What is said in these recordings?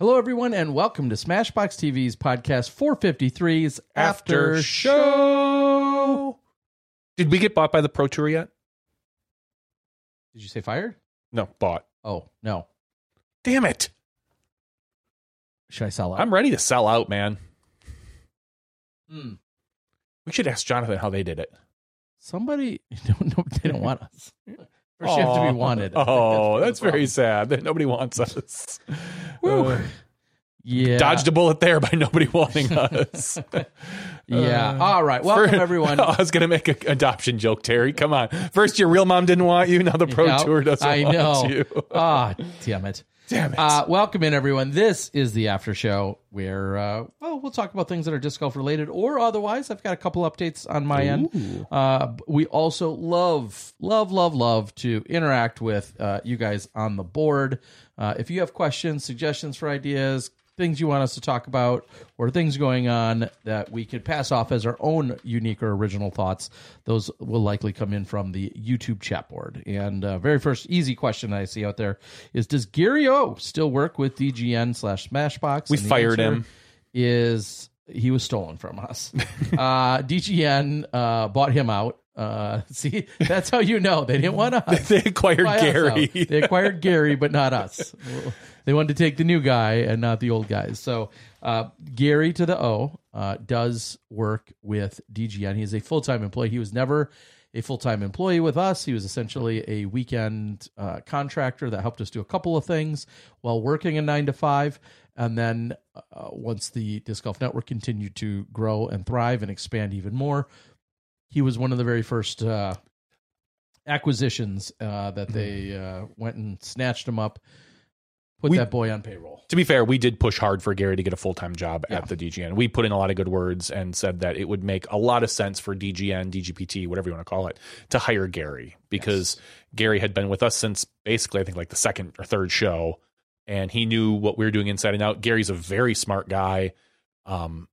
Hello, everyone, and welcome to Smashboxx TV's podcast 453's After, After Show. Did we get bought by the Pro Tour yet? Did you say fired? No, bought. Oh, no. Damn it. Should I sell out? I'm ready to sell out, man. Hmm. We should ask Jonathan how they did it. Somebody, no, no, they don't want us. First, you have to be wanted. I Oh, the that's, very sad. that Nobody wants us. Uh, Yeah. Dodged a bullet there by nobody wanting us. Yeah. Uh, All right. Welcome, For- everyone. I was going to make an adoption joke, Terry. Come on. First, your real mom didn't want you. Now the Pro Tour doesn't I want know. you. Ah, damn it. Damn it. Uh, welcome in, everyone. This is the after show where, uh, well, we'll talk about things that are disc golf related or otherwise. I've got a couple updates on my end. Uh, we also love, love, love, love to interact with uh, you guys on the board. Uh, if you have questions, suggestions for ideas, things you want us to talk about, or things going on that we could pass off as our own unique or original thoughts, those will likely come in from the YouTube chat board. And uh, very first easy question I see out there is: Does Gary O still work with DGN slash Smashboxx? We fired him. Is he was stolen from us? uh, DGN uh, bought him out. Uh, see, that's how you know they didn't want us. they acquired Buy us Gary. They acquired Gary, but not us. They wanted to take the new guy and not the old guys. So uh, Gary to the O uh, does work with DGN. He is a full time employee. He was never a full time employee with us. He was essentially a weekend uh, contractor that helped us do a couple of things while working a nine to five. And then uh, once the Disc Golf Network continued to grow and thrive and expand even more, he was one of the very first uh, acquisitions uh, that they uh, went and snatched him up, put We- that boy on payroll. to be fair, we did push hard for Gary to get a full time job Yeah. at the DGN. We put in a lot of good words and said that it would make a lot of sense for DGN, DGPT, whatever you want to call it, to hire Gary because Gary had been with us since basically, I think, like the second or third show. And he knew what we were doing inside and out. Gary's a very smart guy. Um,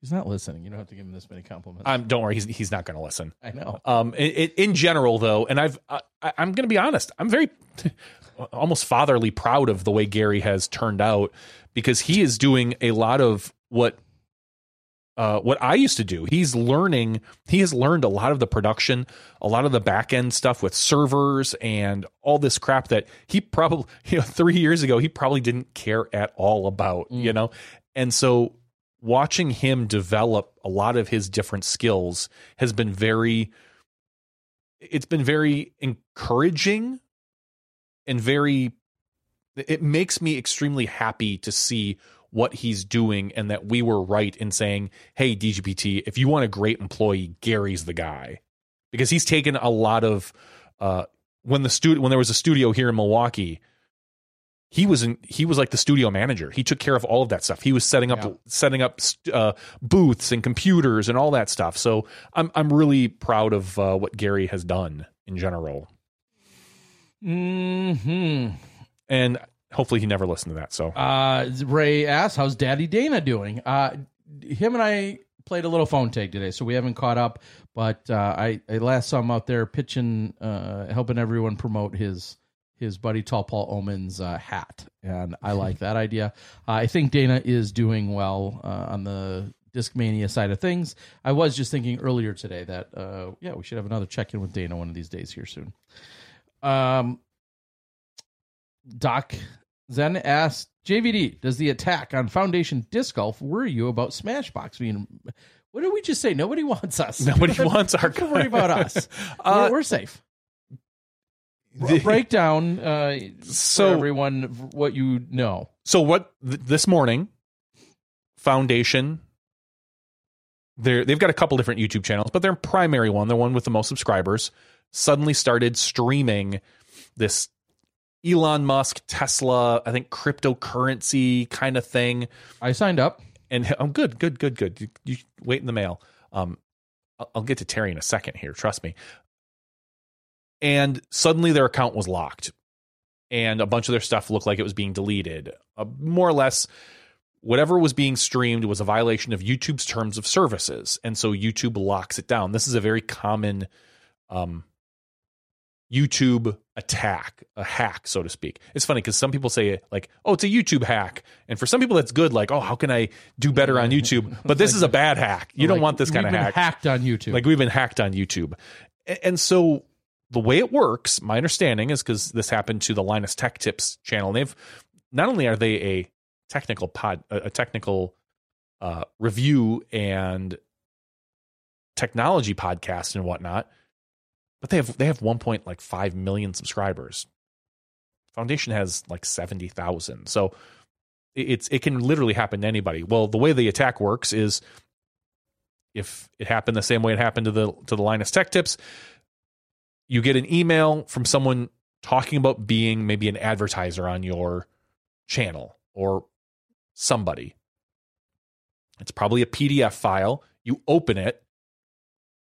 He's not listening. You don't have to give him this many compliments. I'm, don't worry, he's he's not going to listen. I know. Um, in, in in general, though, and I've I, I'm going to be honest, I'm very almost fatherly proud of the way Gary has turned out because he is doing a lot of what uh, what I used to do. He's learning. He has learned a lot of the production, a lot of the back end stuff with servers and all this crap that he probably you know three years ago he probably didn't care at all about. You know, and so watching him develop a lot of his different skills has been very it's been very encouraging and very it makes me extremely happy to see what he's doing and that we were right in saying hey dgpt if you want a great employee gary's the guy. Because he's taken a lot of uh when the studio when there was a studio here in milwaukee he was in he was like the studio manager. He took care of all of that stuff. He was setting up Yeah. setting up uh, booths and computers and all that stuff. So i'm i'm really proud of uh, what gary has done in general Hmm. and hopefully he never listened to that so Uh, Ray asks, "How's Daddy Dana doing?" Uh, him and I played a little phone tag today, so we haven't caught up. But uh, I, I last saw him out there pitching, uh, helping everyone promote his his buddy Tall Paul Oman's uh, hat, and I like that idea. Uh, I think Dana is doing well uh, on the Discmania side of things. I was just thinking earlier today that uh, yeah, we should have another check in with Dana one of these days here soon. Um, Doc Zen asked JVD, does the attack on Foundation Disc Golf worry you about Smashboxx being? What did we just say? Nobody wants us. Nobody wants our Don't worry about us. Uh, we're, we're safe. the- Break down uh, So- everyone what you know. so what th- this morning foundation they're they've got a couple different youtube channels but their primary one the one with the most subscribers suddenly started streaming this elon musk tesla i think cryptocurrency kind of thing. I signed up. and i'm good good good good. You, you wait in the mail. Um I'll, I'll get to terry in a second here trust me. And suddenly their account was locked and a bunch of their stuff looked like it was being deleted. Uh, more or less whatever was being streamed was a violation of youtube's terms of services. And so youtube locks it down. This is a very common um YouTube attack, a hack, so to speak. It's funny because some people say like, "Oh, it's a YouTube hack," and for some people that's good. Like, "Oh, how can I do better on YouTube?" But this is a bad hack. You don't want this kind of hack. hacked on YouTube. Like we've been hacked on YouTube, and so the way it works, my understanding is because this happened to the Linus Tech Tips channel. And they've not only are they a technical pod, a a technical uh, review and technology podcast and whatnot, but they have they have one point like five million subscribers. Foundation has like seventy thousand, so it's it can literally happen to anybody. Well, the way the attack works is if it happened the same way it happened to the to the Linus Tech Tips, you get an email from someone talking about being maybe an advertiser on your channel or somebody. It's probably a PDF file. You open it,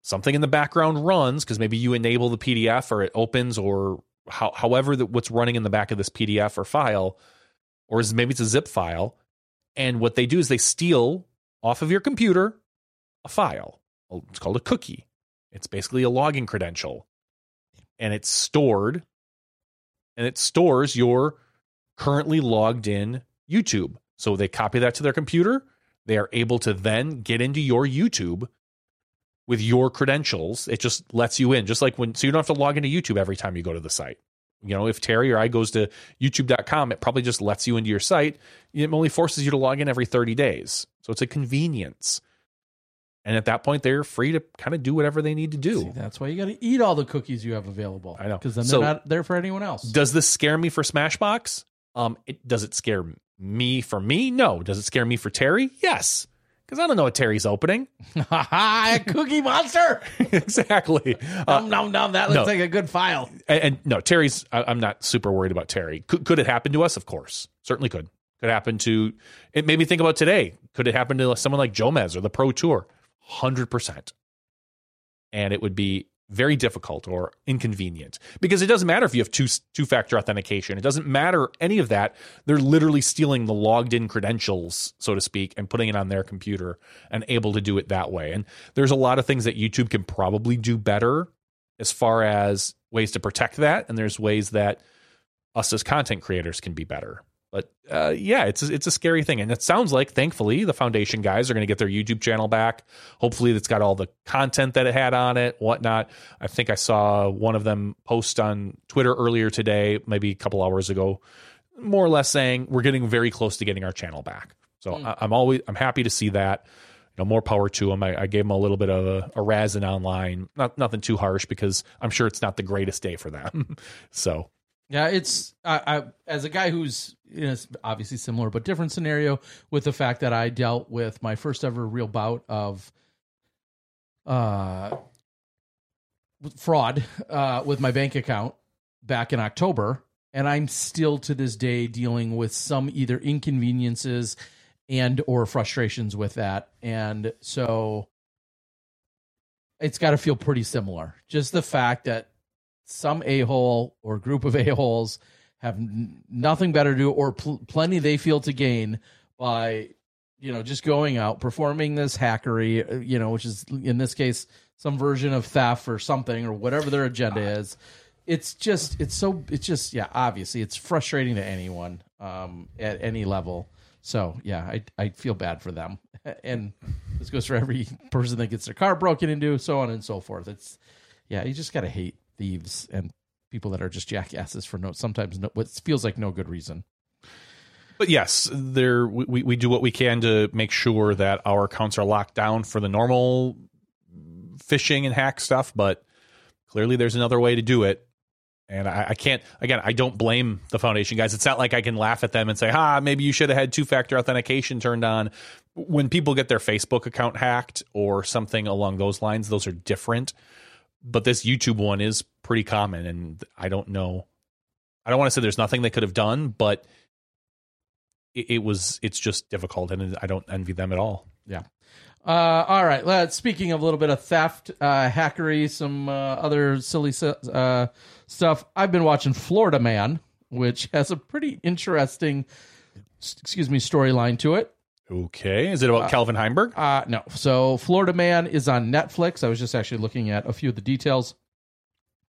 something in the background runs because maybe you enable the PDF or it opens or how, however that what's running in the back of this PDF or file, or is maybe it's a zip file. And what they do is they steal off of your computer a file. Oh, it's called a cookie. It's basically a login credential. And it's stored and it stores your currently logged in YouTube. So they copy that to their computer. They are able to then get into your YouTube with your credentials. It just lets you in, just like when, so you don't have to log into YouTube every time you go to the site. You know, if Terry or I goes to youtube.com, it probably just lets you into your site. It only forces you to log in every 30 days. So it's a convenience. And at that point, they're free to kind of do whatever they need to do. See, that's why you got to eat all the cookies you have available. I know. because then So- they're not there for anyone else. Does this scare me for Smashboxx? Um, it, does it scare me for me? No. Does it scare me for Terry? Yes, because I don't know what Terry's opening. Ha a cookie monster. exactly. Uh, Nom nom nom. That looks no. like a good file. and, and no, Terry's. I, I'm not super worried about Terry. Could, could it happen to us? Of course, certainly could. Could happen to. It made me think about today. Could it happen to someone like Jomez or the Pro Tour? Hundred percent. And it would be very difficult or inconvenient because it doesn't matter if you have two two factor authentication. It doesn't matter any of that. They're literally stealing the logged in credentials, so to speak, and putting it on their computer and able to do it that way. And there's a lot of things that YouTube can probably do better as far as ways to protect that, and there's ways that us as content creators can be better. But uh, yeah, it's a, it's a scary thing, and it sounds like thankfully the foundation guys are going to get their YouTube channel back. Hopefully, it's got all the content that it had on it, whatnot. I think I saw one of them post on Twitter earlier today, maybe a couple hours ago, more or less saying we're getting very close to getting our channel back. So I, I'm always I'm happy to see that. You know, more power to them. I, I gave them a little bit of a, a razzing online, not nothing too harsh because I'm sure it's not the greatest day for them. so Yeah, it's I, I as a guy who's in a obviously similar but different scenario with the fact that I dealt with my first ever real bout of uh fraud uh with my bank account back in October and I'm still to this day dealing with some either inconveniences and or frustrations with that and so it's got to feel pretty similar. Just the fact that some a hole or group of a holes have n- nothing better to do or pl- plenty they feel to gain by you know, just going out, performing this hackery, uh, you know, which is in this case some version of theft or something or whatever their agenda is. It's just, it's so, it's just, yeah, obviously it's frustrating to anyone um, at any level. So yeah, I I feel bad for them, and this goes for every person that gets their car broken into, so on and so forth. It's yeah, you just gotta hate thieves and people that are just jackasses for no sometimes no, what feels like no good reason. But yes, there we, we do what we can to make sure that our accounts are locked down for the normal phishing and hack stuff. But clearly, there's another way to do it, and I, I, can't, again, I don't blame the foundation guys. It's not like I can laugh at them and say, ah, maybe you should have had two factor authentication turned on. When people get their Facebook account hacked or something along those lines, those are different. But this YouTube one is pretty common. And I don't know. I don't want to say there's nothing they could have done, but it, it was, it's just difficult. And I don't envy them at all. Yeah. Uh, all right. Let's, speaking of a little bit of theft, uh, hackery, some uh, other silly uh, stuff. I've been watching Florida Man, which has a pretty interesting, excuse me, storyline to it. Okay. Is it about uh, Calvin Heimburg? Uh, no. So Florida Man is on Netflix. I was just actually looking at a few of the details.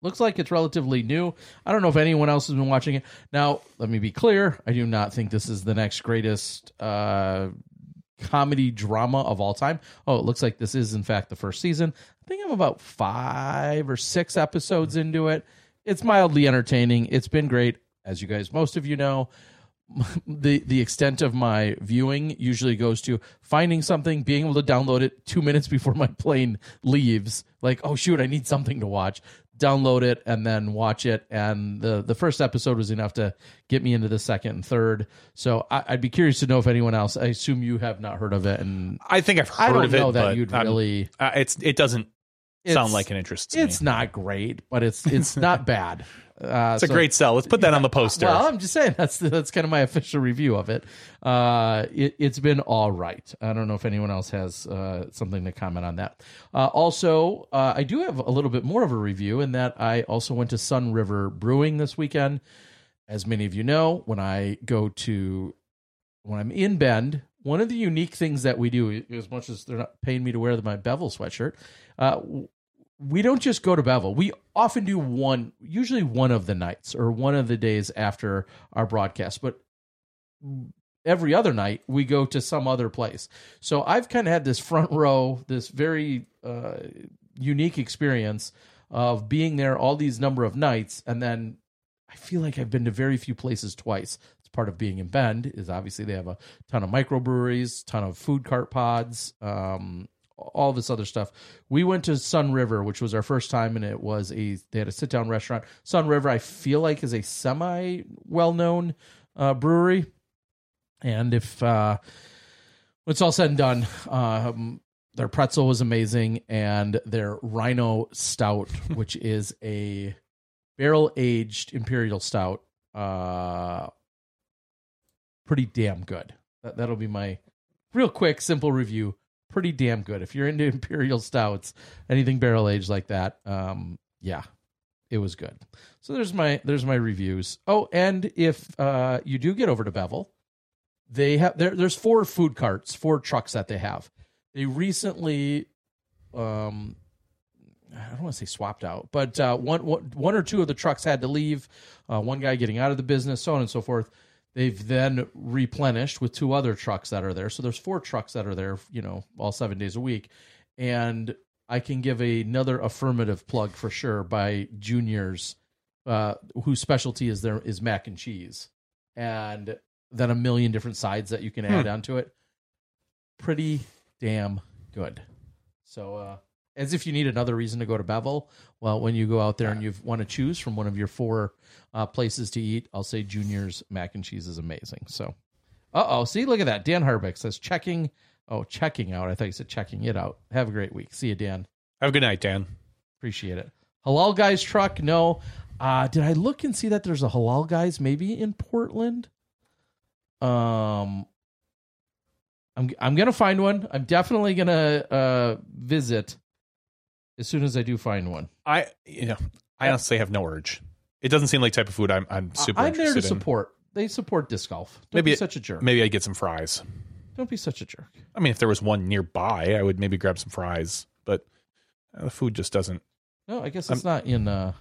Looks like it's relatively new. I don't know if anyone else has been watching it. Now, let me be clear. I do not think this is the next greatest uh, comedy drama of all time. Oh, it looks like this is, in fact, the first season. I think I'm about five or six episodes into it it's mildly entertaining. It's been great, as you guys, most of you know. The the extent of my viewing usually goes to finding something, being able to download it two minutes before my plane leaves. Like, oh shoot, I need something to watch. Download it and then watch it. And the the first episode was enough to get me into the second and third. So I, would be curious to know if anyone else. I assume you have not heard of it, and I think I've heard I don't of know it. That you'd really. Uh, it's it doesn't sound like an interest. it's me. not great, but it's it's not bad. Uh, it's a great sell. Let's put that on the poster. Well, I'm just saying that's that's kind of my official review of it. Uh, it has been all right. I don't know if anyone else has uh, something to comment on that. Uh, also, uh, I do have a little bit more of a review in that I also went to Sunriver Brewing this weekend. As many of you know, when I go to when I'm in Bend, one of the unique things that we do, as much as they're not paying me to wear my Bevel sweatshirt, uh, we don't just go to Bevel. We often do one, usually one of the nights or one of the days after our broadcast, but every other night we go to some other place. So I've kind of had this front row, this very uh, unique experience of being there all these number of nights, and then I feel like I've been to very few places twice. It's part of being in Bend is obviously they have a ton of microbreweries, ton of food cart pods, um, all this other stuff. We went to Sunriver, which was our first time, and it was a they had a sit down restaurant. Sunriver, I feel like, is a semi well known uh, brewery, and if uh, when it's all said and done, um, their pretzel was amazing, and their Rhino Stout, which is a barrel aged imperial stout, uh, pretty damn good. That, that'll be my real quick, simple review pretty damn good. If you're into imperial stouts, anything barrel aged like that, um, yeah, it was good. So there's my there's my reviews. Oh, and if uh, you do get over to Bevel, they have there, there's four food carts, four trucks that they have. They recently, um, I don't want to say swapped out, but uh, one one or two of the trucks had to leave. Uh, one guy getting out of the business, so on and so forth. They've then replenished with two other trucks that are there. So there's four trucks that are there, you know, all seven days a week. And I can give another affirmative plug for sure by juniors, uh, whose specialty is there is mac and cheese, and then a million different sides that you can add hmm. onto it. Pretty damn good. So uh, as if you need another reason to go to Bevel. Well, when you go out there and you want to choose from one of your four uh, places to eat, I'll say Junior's mac and cheese is amazing. So, uh oh, see, look at that. Dan Harbeck says checking. Oh, checking out. I thought you said checking it out. Have a great week. See you, Dan. Have a good night, Dan. Appreciate it. Halal Guys truck. No. Uh, did I look and see that there's a Halal Guys maybe in Portland? Um, I'm I'm gonna find one. I'm definitely gonna uh, visit as soon as I do find one. I you know I honestly have no urge. It doesn't seem like type of food I'm I'm super. I'm there to in. support. They support disc golf. Don't maybe be such a jerk. Maybe I get some fries. Don't be such a jerk. I mean, if there was one nearby, I would maybe grab some fries, but uh, the food just doesn't. No, I guess it's not in uh.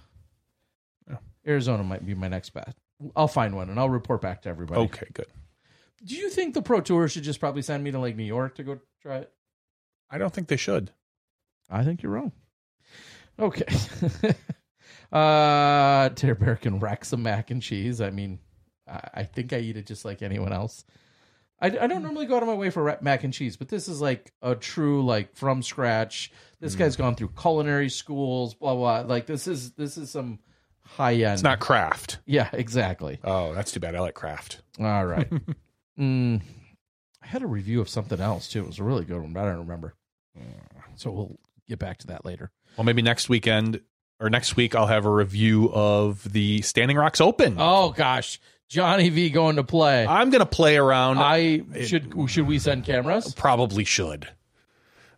Arizona. Might be my next bet. I'll find one and I'll report back to everybody. Okay, good. Do you think the Pro Tour should just probably send me to like New York to go try it? I don't think they should. I think you're wrong. Okay. uh Terry Bear can rack some mac and cheese. I mean, I, I think I eat it just like anyone else. I, I don't normally go out of my way for mac and cheese, but this is like a true like from scratch. This guy's gone through culinary schools, blah blah. Like this is this is some high end. It's not craft. Yeah, exactly. Oh, that's too bad. I like craft. All right. mm, I had a review of something else too. It was a really good one, but I don't remember. So we'll get back to that later. Well, maybe next weekend or next week I'll have a review of the Standing Rocks Open. Oh gosh, Johnny V going to play. I'm gonna play around. I should should we send cameras? probably should.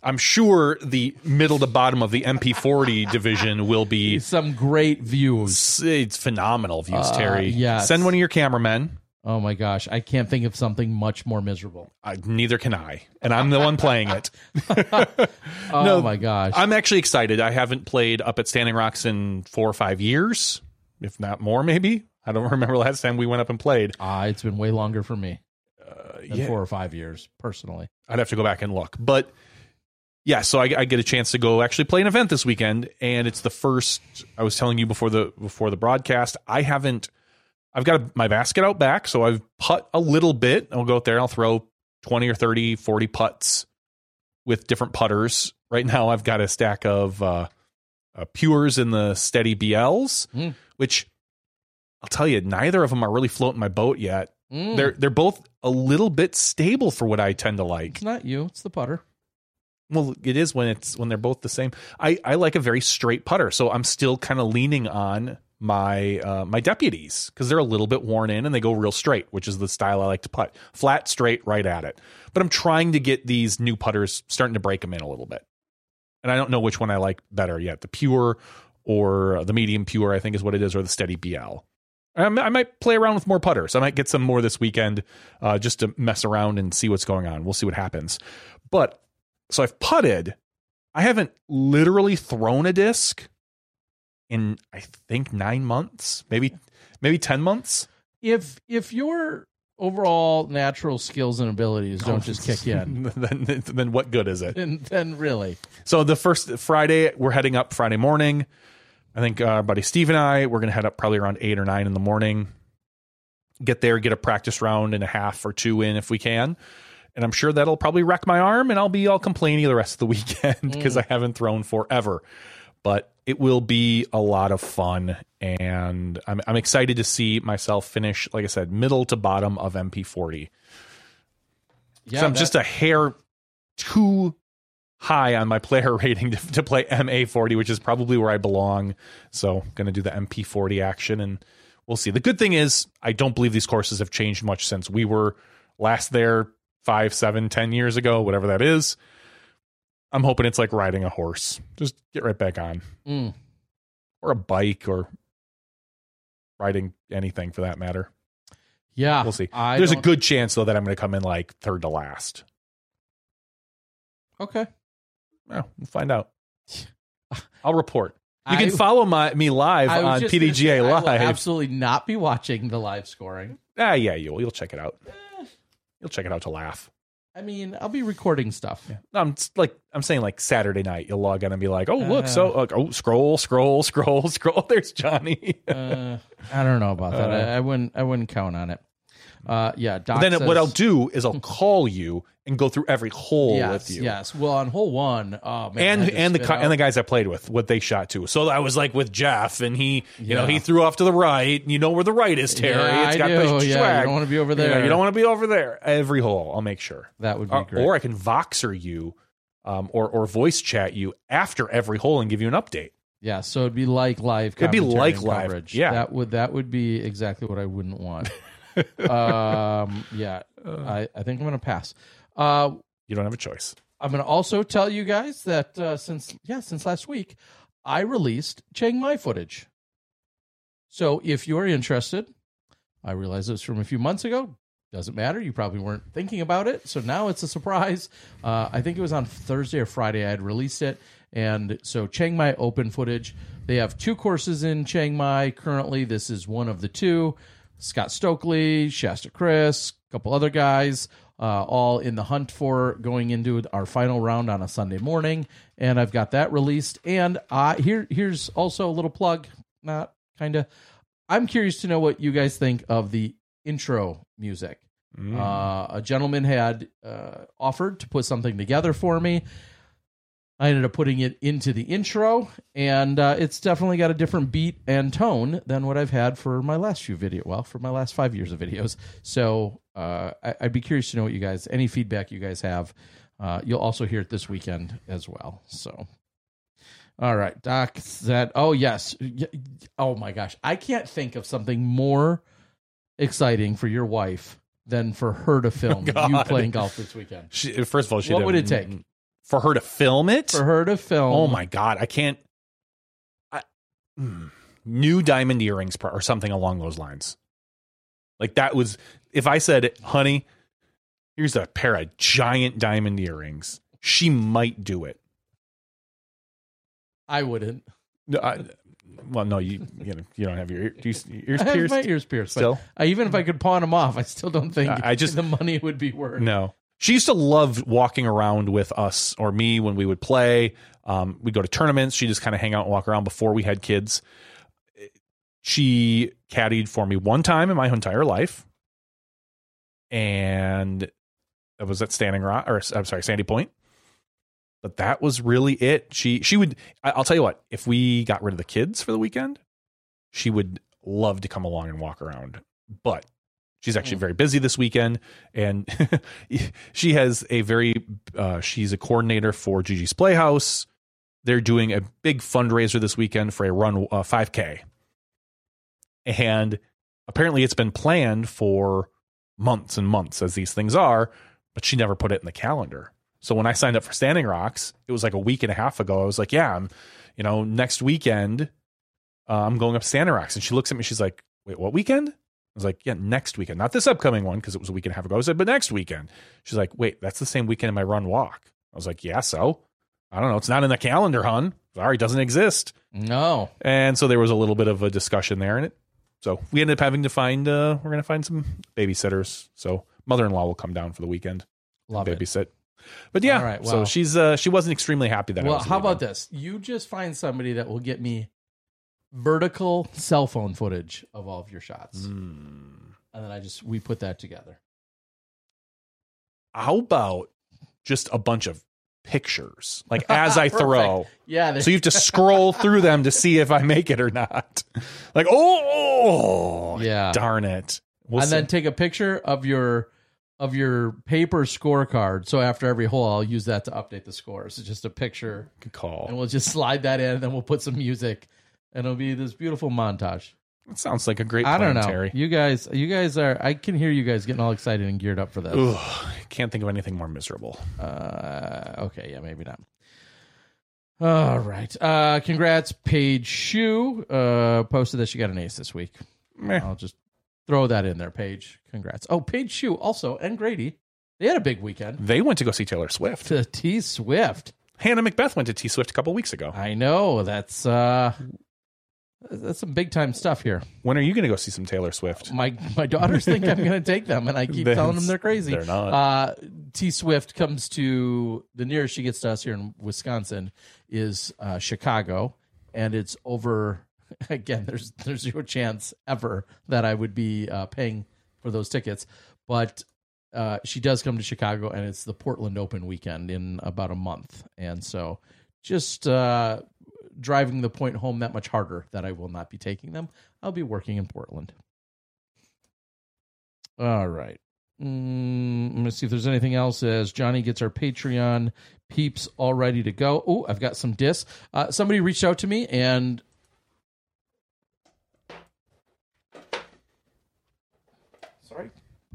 I'm sure the middle to bottom of the MP40 division will be Some great views. it's phenomenal views, uh, Terry. yes. Send one of your cameramen. Oh my gosh, I can't think of something much more miserable. Uh, neither can I, and I'm the one playing it. Oh No, my gosh. I'm actually excited. I haven't played up at Standing Rocks in four or five years, if not more, maybe. I don't remember last time we went up and played. Ah, it's been way longer for me than yeah. four or five years personally. I'd have to go back and look. But yeah, so I, I get a chance to go actually play an event this weekend, and it's the first. I was telling you before the before the broadcast. I haven't. I've got my basket out back, so I've putt a little bit. I'll go out there and I'll throw twenty or 30, 40 putts with different putters. Right now, I've got a stack of uh, uh, pures in the steady BLs, Mm. which I'll tell you, neither of them are really floating my boat yet. Mm. They're they're both a little bit stable for what I tend to like. It's not you, it's the putter. Well, it is when it's when they're both the same. I I like a very straight putter, so I'm still kind of leaning on my uh, my deputies because they're a little bit worn in and they go real straight, which is the style I like to putt. Flat, straight, right at it. But I'm trying to get these new putters starting to break them in a little bit, and I don't know which one I like better yet: the pure or the medium pure. I think is what it is, or the steady BL. I might play around with more putters. I might get some more this weekend uh, just to mess around and see what's going on. We'll see what happens. But so I've putted. I haven't literally thrown a disc in I think nine months, maybe maybe ten months. If if your overall natural skills and abilities don't just kick in, then then what good is it? then, then really. So the first Friday we're heading up Friday morning. I think uh, our buddy Steve and I we're gonna head up probably around eight or nine in the morning. Get there, get a practice round and a half or two in if we can. And I'm sure that'll probably wreck my arm and I'll be all complaining the rest of the weekend because I haven't thrown forever. But it will be a lot of fun and I'm I'm excited to see myself finish, like I said, middle to bottom of MP40. Yeah, so I'm that- just a hair too high on my player rating to, to play MA40, which is probably where I belong. So i'm going to do the MP40 action and we'll see. The good thing is I don't believe these courses have changed much since we were last there five, seven, ten years ago, whatever that is. I'm hoping it's like riding a horse. Just get right back on. Mm. Or a bike or riding anything for that matter. yeah, We'll see. I There's a good chance though that I'm going to come in like third to last. okay. Well, we'll find out. I'll report. You I- can follow my me live on PDGA say, I will Live. absolutely not be watching the live scoring. ah, yeah, you'll you'll check it out. You'll check it out to laugh. I mean, I'll be recording stuff. No, I'm s- like I'm saying like Saturday night. You'll log in and be like, oh look, Uh. so like, oh scroll, scroll, scroll, scroll. There's Johnny. Uh, I don't know about that. I, I wouldn't. I wouldn't count on it. Uh, yeah. Doc then says, what I'll do is I'll call you and go through every hole Yes. with you. Yes. Well, on hole one, oh man, and and the and the guys I played with, what they shot to. So I was like with Jeff, and he, you know, he threw off to the right. You know where the right is, Terry. Yeah, it's I got do. the Yeah, you don't wanna be over You know, there. You don't want to be over there. Every hole, I'll make sure. that would be Or, great. or I can Voxer you, um, or or voice chat you after every hole and give you an update. yeah. So it'd be like live. It'd be like live, coverage. yeah. That would that would be exactly what I wouldn't want. Um. Yeah. I I think I'm gonna pass. Uh, You don't have a choice. I'm going to also tell you guys that uh, since yeah, since last week, I released Chiang Mai footage. So if you're interested, I realize it's from a few months ago. doesn't matter. You probably weren't thinking about it, so now it's a surprise. Uh, I think it was on Thursday or Friday I had released it, and so Chiang Mai Open footage. They have two courses in Chiang Mai currently. This is one of the two. Scott Stokely, Shasta Chris, a couple other guys, uh, all in the hunt for going into our final round on a Sunday morning, and I've got that released. And uh, here, here's also a little plug, not kind of. I'm curious to know what you guys think of the intro music. Uh, a gentleman had uh, offered to put something together for me. I ended up putting it into the intro, and uh, it's definitely got a different beat and tone than what I've had for my last few video. Well, for my last five years of videos. So uh, I, I'd be curious to know what you guys, any feedback you guys have. Uh, you'll also hear it this weekend as well. So, all right, Doc said, "Oh yes, oh my gosh, I can't think of something more exciting for your wife than for her to film you playing golf this weekend. She, first of all, she What would it take? For her to film it? For her to film, Oh my god, I can't. I, mm, new diamond earrings or something along those lines. Like that was if I said, "Honey, here's a pair of giant diamond earrings." She might do it. I wouldn't. No, I, well, no, you you, know, you don't have your ear, you, ears I have pierced. my ears pierced. Still? I, even if I could pawn them off, I still don't think I- I just- the money would be worth. No. She used to love walking around with us or me when we would play. Um, we'd go to tournaments. She just kind of hang out and walk around before we had kids. She caddied for me one time in my entire life. And it was at Standing Rock, or I'm sorry, Sandy Point. But that was really it. She she would. I'll tell you what. If we got rid of the kids for the weekend, she would love to come along and walk around. But she's actually very busy this weekend, and she has a very. Uh, she's a coordinator for Gigi's Playhouse. They're doing a big fundraiser this weekend for a run uh, 5K, and apparently it's been planned for months and months, as these things are. But she never put it in the calendar. So when I signed up for Standing Rocks, it was like a week and a half ago. I was like, "Yeah, I'm, you know, next weekend, uh, I'm going up Standing Rocks." And she looks at me, she's like, "Wait, what weekend?" I was like, "Yeah, next weekend, not this upcoming one because it was a week and a half ago." I said, "But next weekend." She's like, "Wait, that's the same weekend in my run walk." I was like, "Yeah, so." I don't know. It's not in the calendar, hun. Sorry, it doesn't exist. No. And so there was a little bit of a discussion there, and it. So we ended up having to find. uh We're going to find some babysitters. So mother-in-law will come down for the weekend, Love it. babysit. But yeah, All right, so she's uh she wasn't extremely happy that. I Well, was how leaving. about this? You just find somebody that will get me vertical cell phone footage of all of your shots, Hmm. and then I just we put that together. How about just a bunch of pictures, like as I throw? Yeah. they- So you have to scroll through them to see if I make it or not. Like, oh, Yeah. darn it. We'll and see. then take a picture of your of your paper scorecard. So after every hole, I'll use that to update the scores. It's just a picture, Good call. and we'll just slide that in, and then we'll put some music, and it'll be this beautiful montage. That sounds like a great I plan, don't know. Terry. You guys, you guys are. I can hear you guys getting all excited and geared up for this. Ugh, can't think of anything more miserable. Uh, okay, yeah, maybe not. All right. Uh, congrats, Paige Shue. Uh, posted that she got an ace this week. Meh. I'll just throw that in there, Paige. Congrats. Oh, Paige Shue also and Grady. They had a big weekend. They went to go see Taylor Swift. To T Swift. Hannah McBeth went to T Swift a couple weeks ago. I know that's uh, that's some big time stuff here. When are you going to go see some Taylor Swift? My my daughters think I'm going to take them, and I keep telling them they're crazy. they're not. Uh, T Swift comes to the nearest she gets to us here in Wisconsin is uh, Chicago, and it's over. Again, there's there's zero chance ever that I would be uh, paying for those tickets, but uh, she does come to Chicago, and it's the Portland Open weekend in about a month, and so just uh, driving the point home that much harder that I will not be taking them. I'll be working in Portland. All right. Mm, I'm gonna see if there's anything else. As Johnny gets our Patreon peeps all ready to go. Oh, I've got some discs. Uh, somebody reached out to me and.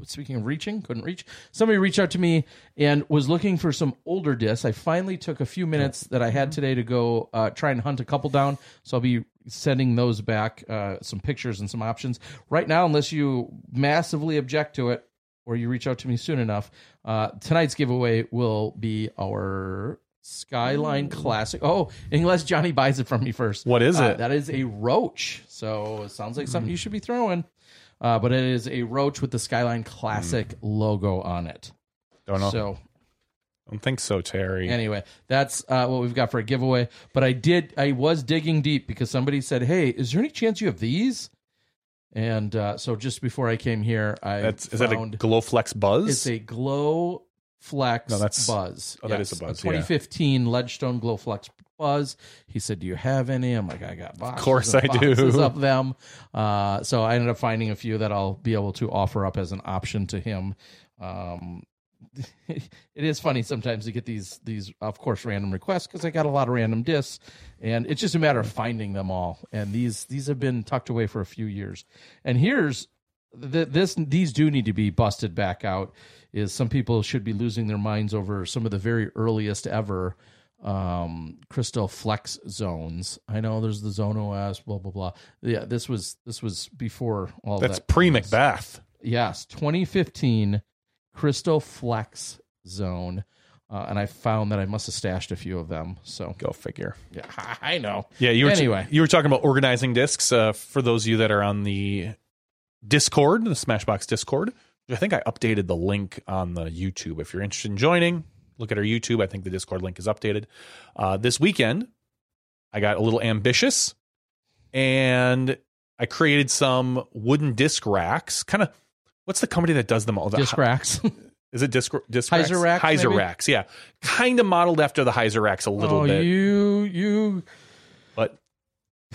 Speaking of reaching, couldn't reach. Somebody reached out to me and was looking for some older discs. I finally took a few minutes that I had today to go uh, try and hunt a couple down. So I'll be sending those back, uh, some pictures and some options. Right now, unless you massively object to it, or you reach out to me soon enough, uh, tonight's giveaway will be our Skyline Classic. Oh, unless Johnny buys it from me first. What is Uh, it? that is a roach. So it sounds like something you should be throwing. Uh, but it is a roach with the Skyline Classic logo on it. Don't know. So I don't think so, Terry. anyway, that's uh, what we've got for a giveaway. But I did, I was digging deep because somebody said, "Hey, is there any chance you have these?" And uh, so just before I came here, I That's is that a found Glowflex Buzz? it's a Glow Flex No, that's- Buzz. oh, that is a Buzz, yeah. 2015 Ledgestone Glow Flex Buzz. He said, "Do you have any?" I'm like, "I got boxes. Of course of I do. of them." Uh, so I ended up finding a few that I'll be able to offer up as an option to him. Um, it is funny sometimes to get these these of course random requests because I got a lot of random discs, and it's just a matter of finding them all. And these these have been tucked away for a few years. And here's th- this these do need to be busted back out. Is some people should be losing their minds over some of the very earliest ever um crystal flex zones i know there's the zone os blah blah blah yeah this was this was before all That's that pre McBeth. Yes, 2015 Crystal Flex Zone. Uh, and I found that I must have stashed a few of them. So, Go figure. yeah, I know. Yeah, you were Anyway. you were talking about organizing discs. Uh, for those of you that are on the Discord, the Smashboxx Discord, I think I updated the link on the YouTube. If you're interested in joining, look at our YouTube. I think the Discord link is updated. Uh, this weekend, I got a little ambitious, and I created some wooden disc racks. Kind of, what's the company that does them all? Disc racks. Is it disc disc Hyzerax? racks, Heiser maybe? racks, yeah, kind of modeled after the Hyzerax a little oh, bit, you, you but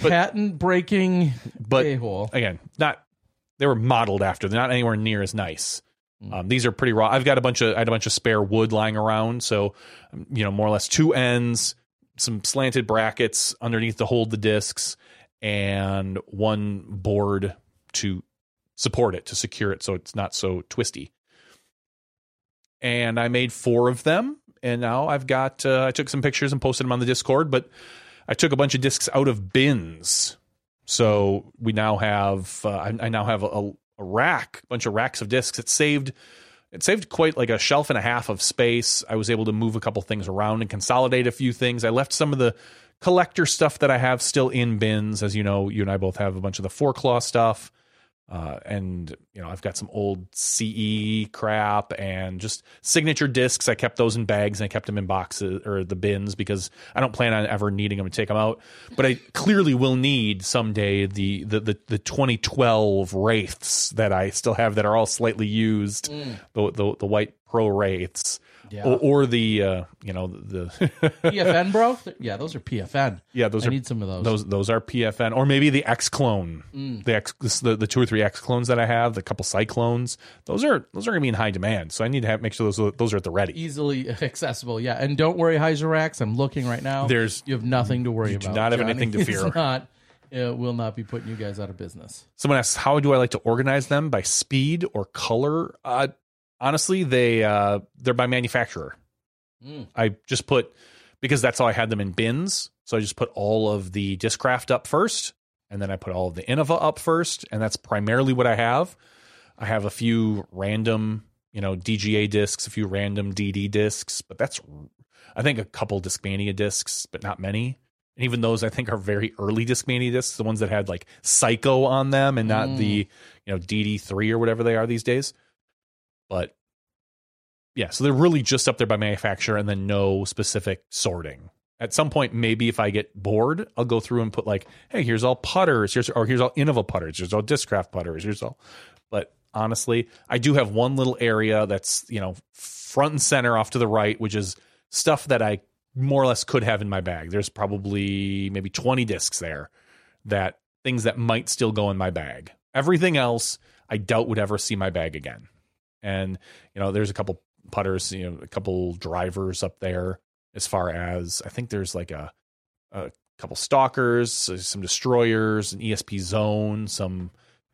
But- patent breaking but a hole. again, not they were modeled after. They're not anywhere near as nice. Mm. Um, these are pretty raw. I've got a bunch of I had a bunch of spare wood lying around, so um, you know more or less two ends, some slanted brackets underneath to hold the discs, and one board to support it to secure it so it's not so twisty. And I made four of them, and now I've got. Uh, I took some pictures and posted them on the Discord, but I took a bunch of discs out of bins so we now have uh, I, I now have a, a rack, a bunch of racks of discs. It saved it saved quite like a shelf and a half of space. I was able to move a couple things around and consolidate a few things. I left some of the collector stuff that I have still in bins. As you know, you and I both have a bunch of the four claw stuff. Uh, and you know, I've got some old CE crap and just signature discs. I kept those in bags and I kept them in boxes or the bins because I don't plan on ever needing them to take them out. But I clearly will need someday the the the, the 2012 wraiths that I still have that are all slightly used, the, the the white pro wraiths. Yeah. Or, or the uh, you know the PFN, bro? Yeah, those are PFN. yeah those I are need some of those. those those are PFN or maybe the X clone, the X the, the two or three X clones that I have, the couple cyclones. Those are those are going to be in high demand, so I need to have, make sure those those are at the ready. Easily accessible, yeah. And don't worry, Hyzerax. I'm looking right now. There's- you have nothing to worry you do about. not have Johnny. anything to fear. Not, it will not be putting you guys out of business. Someone asks, how do I like to organize them by speed or color? Uh, honestly, they uh, they're by manufacturer. Mm. I just put because that's how I had them in bins. So I just put all of the Discraft up first, and then I put all of the Innova up first, and that's primarily what I have. I have a few random, you know, DGA discs, a few random DD discs, but that's I think a couple Discmania discs, but not many. And even those I think are very early Discmania discs, the ones that had like Psycho on them and not Mm. the, you know, DD3 or whatever they are these days. But yeah, so they're really just up there by manufacturer and then no specific sorting. At some point, maybe if I get bored, I'll go through and put like, hey, here's all putters, here's or here's all Innova putters, here's all Discraft putters, here's all. But honestly, I do have one little area that's you know front and center off to the right, which is stuff that I more or less could have in my bag. There's probably maybe 20 discs there that things that might still go in my bag. Everything else, I doubt would ever see my bag again. And you know, there's a couple putters, you know, a couple drivers up there. As far as I think there's like a a couple stalkers, some destroyers, an ESP zone, some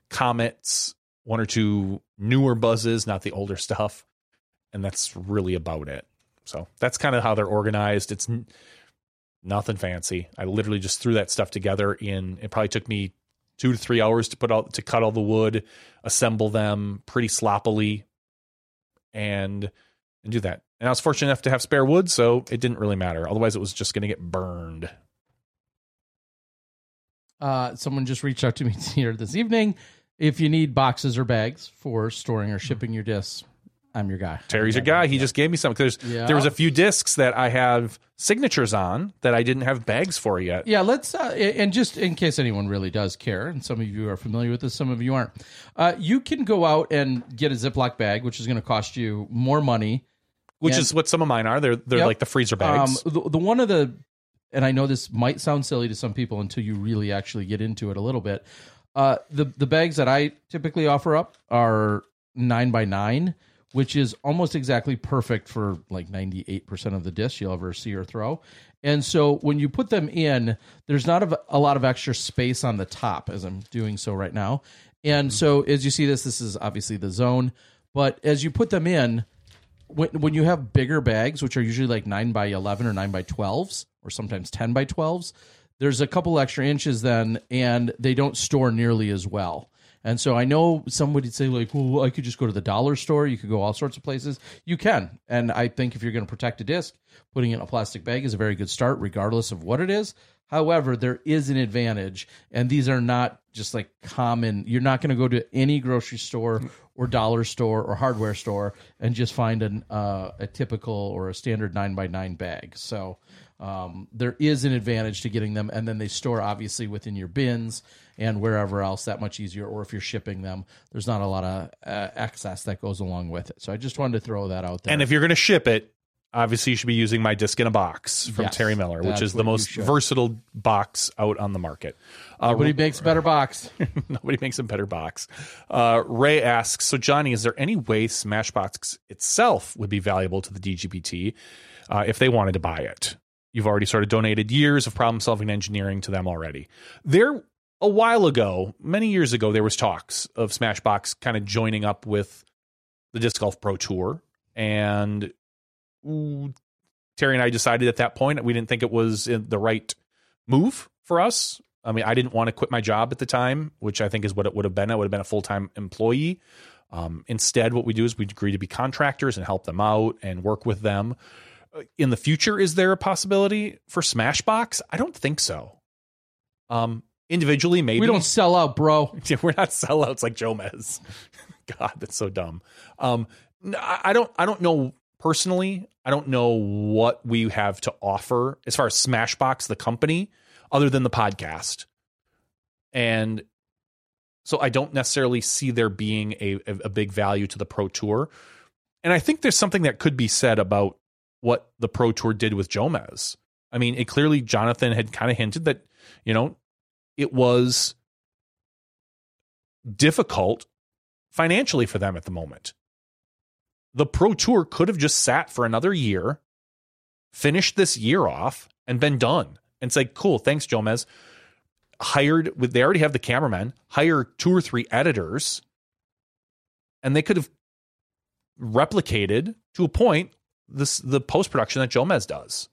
comets, one or two newer buzzes, not the older stuff, and that's really about it. So that's kind of how they're organized. It's nothing fancy. I literally just threw that stuff together in. It probably took me two to three hours to put all to cut all the wood, assemble them pretty sloppily, and and do that. And I was fortunate enough to have spare wood, so it didn't really matter. Otherwise, it was just going to get burned. Uh, someone just reached out to me here this evening. If you need boxes or bags for storing or shipping your discs, I'm your guy. Terry's your guy. He just gave me some. There's Yeah. there was a few discs that I have signatures on that I didn't have bags for yet. Yeah, let's uh, and just in case anyone really does care, and some of you are familiar with this, some of you aren't. Uh, you can go out and get a Ziploc bag, which is going to cost you more money. Which And- is what some of mine are. They're they're Yep. like the freezer bags. Um, the, the one of the, and I know this might sound silly to some people until you really actually get into it a little bit. Uh, the the bags that I typically offer up are nine by nine, which is almost exactly perfect for like ninety eight percent of the discs you'll ever see or throw. And so when you put them in, there's not a, a lot of extra space on the top, as I'm doing so right now. And mm-hmm. so as you see this, this is obviously the zone. But as you put them in, when when you have bigger bags, which are usually like nine by eleven or nine by twelves, or sometimes ten by twelves, there's a couple extra inches then, and they don't store nearly as well. And so I know somebody'd say like, well, I could just go to the dollar store. You could go all sorts of places. You can, and I think if you're going to protect a disc, putting it in a plastic bag is a very good start, regardless of what it is. However, there is an advantage, and these are not just like common. You're not going to go to any grocery store or dollar store or hardware store and just find an uh, a typical or a standard nine by nine bag. So um, there is an advantage to getting them, and then they store obviously within your bins and wherever else that much easier. Or if you're shipping them, there's not a lot of uh, excess that goes along with it. So I just wanted to throw that out there. And if you're going to ship it, obviously you should be using my disc in a box from Yes, Terry Miller, which is the most versatile box out on the market. Uh, nobody makes a better box. Nobody makes a better box. Uh, Ray asks, so Johnny, is there any way Smashboxx itself would be valuable to the DGPT uh, if they wanted to buy it? You've already sort of donated years of problem solving engineering to them already. There, a while ago, many years ago, there was talks of Smashboxx kind of joining up with the Disc Golf Pro Tour, and ooh, Terry and I decided at that point we didn't think it was the right move for us. I mean, I didn't want to quit my job at the time, which I think is what it would have been. I would have been a full time employee. Um, instead, what we do is we agree to be contractors and help them out and work with them. In the future, is there a possibility for Smashboxx? I don't think so. Um, individually, maybe we don't sell out, bro. we're not sellouts like Jomez. God, that's so dumb. Um, I don't. I don't know personally. I don't know what we have to offer as far as Smashboxx, the company, other than the podcast, and so I don't necessarily see there being a, a big value to the Pro Tour. And I think there's something that could be said about what the Pro Tour did with Jomez. I mean, it clearly Jonathan had kind of hinted that, you know, it was difficult financially for them at the moment. The Pro Tour could have just sat for another year, finished this year off, and been done. And say, cool, thanks, Jomez. Hired with they already have the cameramen, hire two or three editors, and they could have replicated to a point this the post production that Jomez does.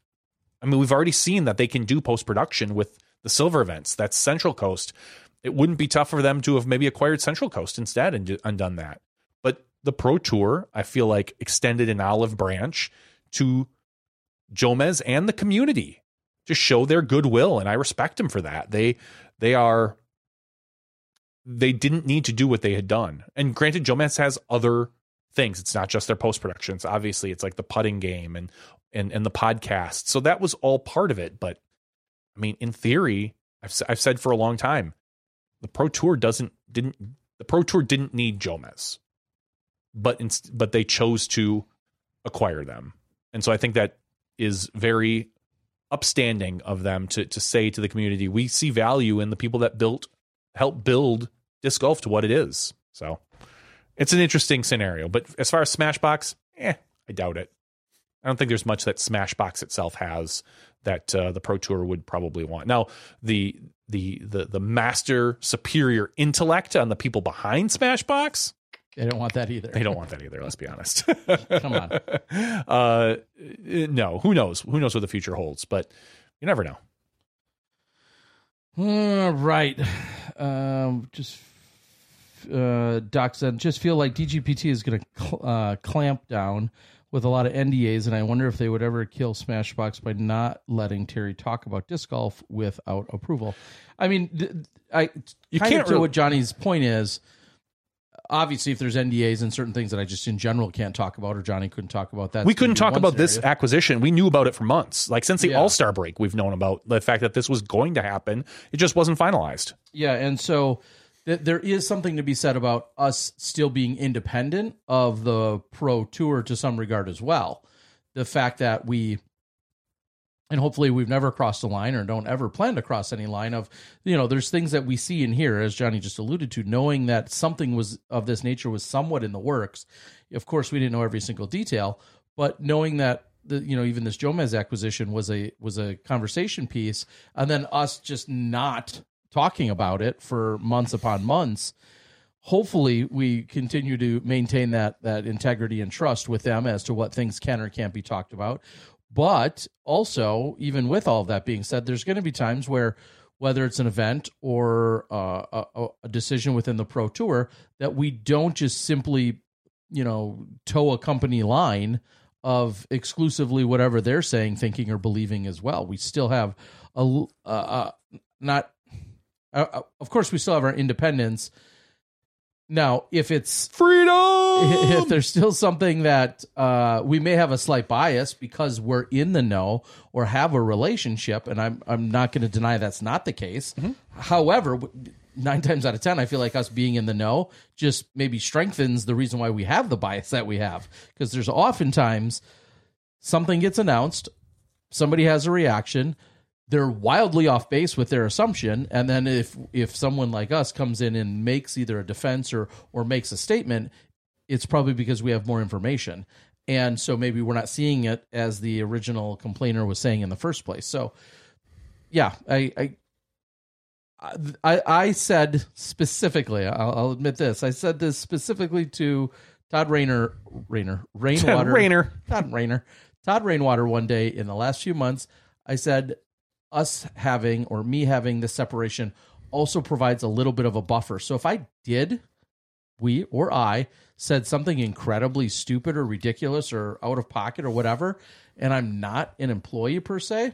I mean, we've already seen that they can do post production with the silver events. That's Central Coast. It wouldn't be tough for them to have maybe acquired Central Coast instead and, and done that. But the Pro Tour, I feel like, extended an olive branch to Jomez and the community to show their goodwill, and I respect them for that. They they are they didn't need to do what they had done. And granted, Jomez has other things. It's not just their post productions. Obviously, it's like the putting game and and and the podcast. So that was all part of it. But I mean, in theory, I've I've said for a long time, the Pro Tour doesn't didn't the Pro Tour didn't need Jomez, but in, but they chose to acquire them, and so I think that is very upstanding of them to to say to the community, we see value in the people that built help build disc golf to what it is. So it's an interesting scenario. But as far as Smashboxx, eh, I doubt it. I don't think there's much that Smashboxx itself has that uh, the Pro Tour would probably want. Now, the the the the master superior intellect on the people behind Smashboxx, They don't want that either. they don't want that either. Let's be honest. Come on. Uh, no, who knows? Who knows what the future holds? But you never know. All right. Um, just uh, Doc said, just feel like DGPT is going to cl- uh, clamp down with a lot of NDAs, and I wonder if they would ever kill Smashboxx by not letting Terry talk about disc golf without approval. I mean, th- I You can't of really- what Johnny's point is. Obviously, if there's NDAs and certain things that I just in general can't talk about, or Johnny couldn't talk about that, we couldn't talk about this acquisition. We knew about it for months. Like since the Yeah. All Star break, we've known about the fact that this was going to happen. It just wasn't finalized. Yeah, and so th- there is something to be said about us still being independent of the pro tour to some regard as well. The fact that we and hopefully we've never crossed a line or don't ever plan to cross any line of you know there's things that we see in here as johnny just alluded to knowing that something was of this nature was somewhat in the works of course we didn't know every single detail but knowing that the you know even this Jomez acquisition was a was a conversation piece and then us just not talking about it for months upon months hopefully we continue to maintain that that integrity and trust with them as to what things can or can't be talked about. But also even with all of that being said there's going to be times where whether it's an event or uh, a, a decision within the pro tour that we don't just simply you know toe a company line of exclusively whatever they're saying thinking or believing as well. We still have a uh, uh, not uh, uh, of course we still have our independence now if it's Freedom. if there's still something that uh, we may have a slight bias because we're in the know or have a relationship, and I'm I'm not going to deny that's not the case. However, nine times out of ten, I feel like us being in the know just maybe strengthens the reason why we have the bias that we have because there's oftentimes something gets announced, somebody has a reaction. They're wildly off base with their assumption, and then if if someone like us comes in and makes either a defense or or makes a statement, it's probably because we have more information. And so maybe we're not seeing it as the original complainer was saying in the first place. So yeah, I I I, I said specifically, I'll, I'll admit this. I said this specifically to Todd Rayner, Rayner, Rainwater, Rayner. Todd Rayner, Todd Rainwater. One day in the last few months, I said us having or me having this separation also provides a little bit of a buffer. So if I did we or I said something incredibly stupid or ridiculous or out of pocket or whatever, and I'm not an employee per se,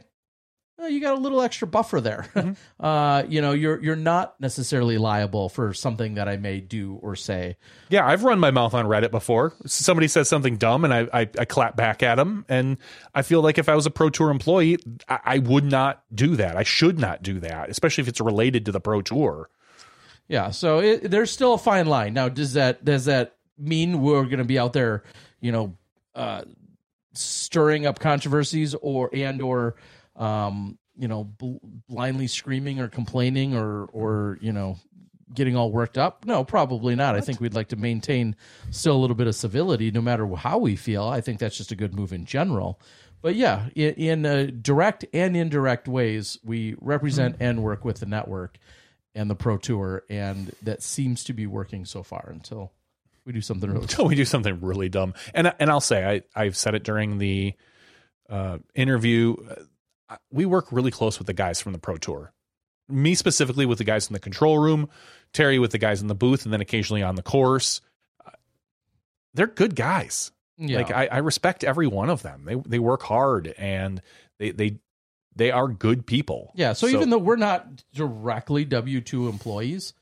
well, you got a little extra buffer there. Uh, you know, you're you're not necessarily liable for something that I may do or say. Yeah, I've run my mouth on Reddit before. Somebody says something dumb, and I, I, I clap back at them. And I feel like if I was a Pro Tour employee, I, I would not do that. I should not do that, especially if it's related to the Pro Tour. Yeah, so it, there's still a fine line. Now, does that does that mean we're going to be out there, you know, uh, stirring up controversies or and or um, you know bl- blindly screaming or complaining or or you know getting all worked up? No, probably not. I think we'd like to maintain still a little bit of civility, no matter how we feel. I think that's just a good move in general. But yeah, in, in uh, direct and indirect ways, we represent and work with the network and the pro tour, and that seems to be working so far until we do something really. until we do something really dumb. And and I'll say I I've said it during the uh, interview. We work really close with the guys from the Pro Tour. Me specifically with the guys in the control room, Terry with the guys in the booth, and then occasionally on the course. Uh, They're good guys. Yeah. Like I, I respect every one of them. They they work hard and they they they are good people. Yeah, so, even though we're not directly W two employees,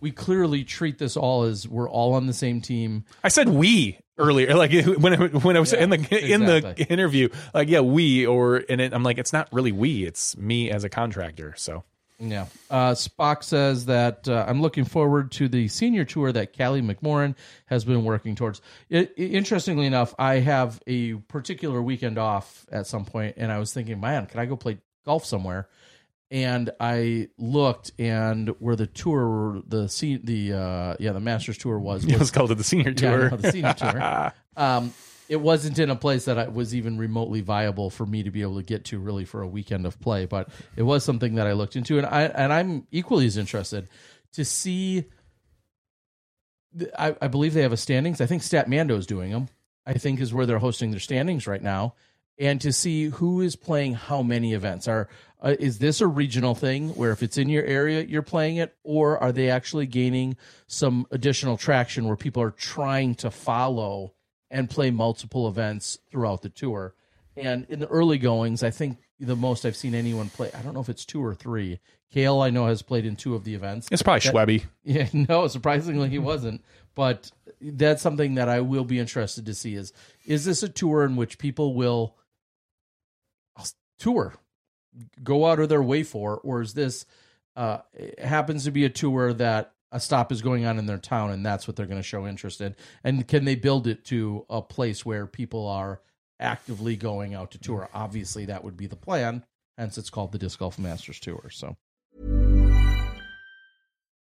we clearly treat this all as we're all on the same team. I said we earlier, like when it, when I was Yeah, in the in the interview, like yeah, we or and it, I'm like it's not really we, it's me as a contractor. So Yeah. Uh, Spock says that uh, I'm looking forward to the senior tour that Callie McMoran has been working towards. It, i- interestingly enough, I have a particular weekend off at some point, and I was thinking, man, can I go play golf somewhere? And I looked, and where the tour, the se- the uh, yeah, the Masters tour was, it was called to the senior Yeah, tour. the senior tour. Um, it wasn't in a place that I was even remotely viable for me to be able to get to really for a weekend of play, but it was something that I looked into, and I and I'm equally as interested to see. I, I believe they have a standings. I think Statmando is doing them. I think is where they're hosting their standings right now, and to see who is playing how many events. Are uh, is this a regional thing where if it's in your area you're playing it, or are they actually gaining some additional traction where people are trying to follow and play multiple events throughout the tour? And in the early goings, I think the most I've seen anyone play. I don't know if it's two or three. Kale, I know, has played in two of the events. It's probably That- Schwebby. Yeah, no, surprisingly he wasn't. But that's something that I will be interested to see is is this a tour in which people will tour, go out of their way for, or is this uh happens to be a tour that a stop is going on in their town and that's what they're going to show interest in? And can they build it to a place where people are actively going out to tour? Obviously that would be the plan. Hence it's called the Disc Golf Masters Tour. So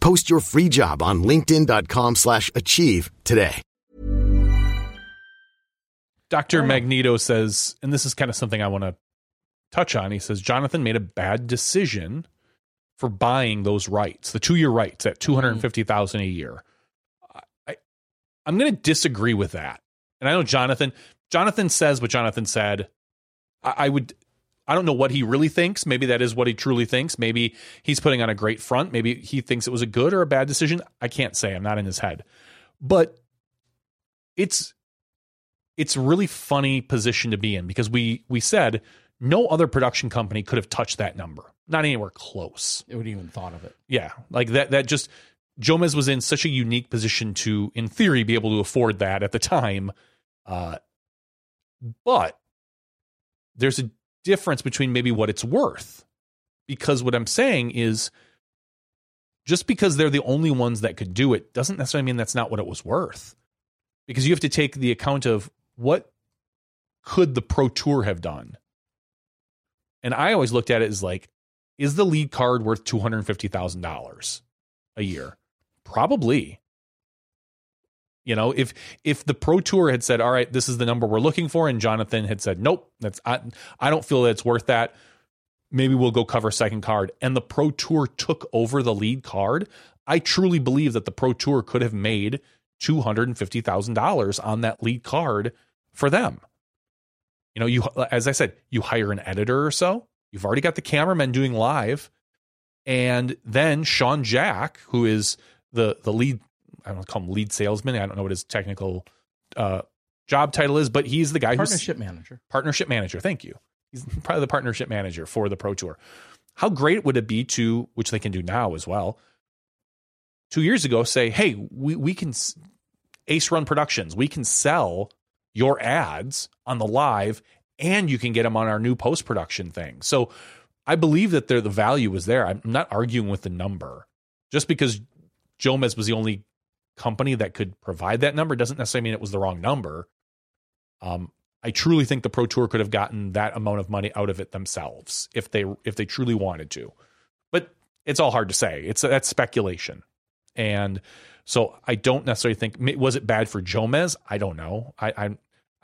Post your free job on linkedin.com slash achieve today. Dr. Oh. Magneto says, and this is kind of something I want to touch on. He says Jonathan made a bad decision for buying those rights, the two-year rights at 250,000 a year. I I'm going to disagree with that. And I know Jonathan Jonathan says what Jonathan said. I, I would I don't know what he really thinks. Maybe that is what he truly thinks. Maybe he's putting on a great front. Maybe he thinks it was a good or a bad decision. I can't say. I'm not in his head. But it's it's really funny position to be in because we we said no other production company could have touched that number. Not anywhere close. it would even thought of it. Yeah, like that. That just Jomez was in such a unique position to, in theory, be able to afford that at the time. Uh, but there's a difference between maybe what it's worth, because what I'm saying is, just because they're the only ones that could do it doesn't necessarily mean that's not what it was worth. Because you have to take the account of what could the Pro Tour have done. And I always looked at it as like, is the lead card worth two hundred fifty thousand dollars a year? Probably. You know, if if the Pro Tour had said, "All right, this is the number we're looking for," and Jonathan had said, "Nope, that's I, I don't feel that it's worth that," maybe we'll go cover second card. And the Pro Tour took over the lead card. I truly believe that the Pro Tour could have made two hundred and fifty thousand dollars on that lead card for them. You know, you as I said, you hire an editor or so. You've already got the cameramen doing live, and then Sean Jack, who is the the lead, I don't call him lead salesman. I don't know what his technical uh, job title is, but he's the guy who's Partnership manager. partnership manager. Thank you. He's probably the partnership manager for the Pro Tour. How great would it be to, which they can do now as well, two years ago, say, hey, we, we can, Ace Run Productions, we can sell your ads on the live and you can get them on our new post production thing. So I believe that there, the value was there. I'm not arguing with the number. Just because Jomez was the only company that could provide that number doesn't necessarily mean it was the wrong number. Um, I truly think the Pro Tour could have gotten that amount of money out of it themselves if they if they truly wanted to. But it's all hard to say. It's that's speculation, and so I don't necessarily think was it bad for Jomez. I don't know. I I,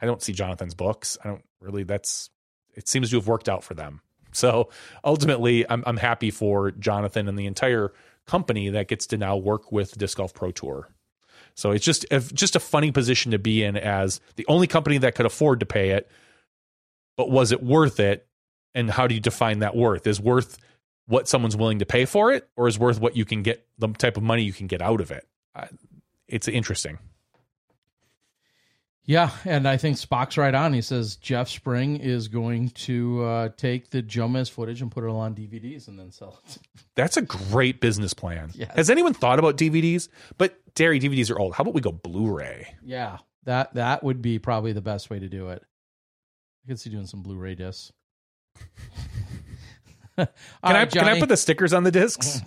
I don't see Jonathan's books. I don't really. That's it seems to have worked out for them. So ultimately, I'm I'm happy for Jonathan and the entire company that gets to now work with Disc Golf Pro Tour. So it's just a, just a funny position to be in as the only company that could afford to pay it. But was it worth it? And how do you define that worth? Is worth what someone's willing to pay for it, or is worth what you can get the type of money you can get out of it? It's interesting. Yeah, and I think Spock's right on. He says Jeff Spring is going to uh, take the Jomez footage and put it all on DVDs and then sell it. That's a great business plan. Yes. Has anyone thought about DVDs? But Dairy DVDs are old. How about we go Blu-ray? Yeah, that that would be probably the best way to do it. I could see doing some Blu-ray discs. Can I can I put the stickers on the discs?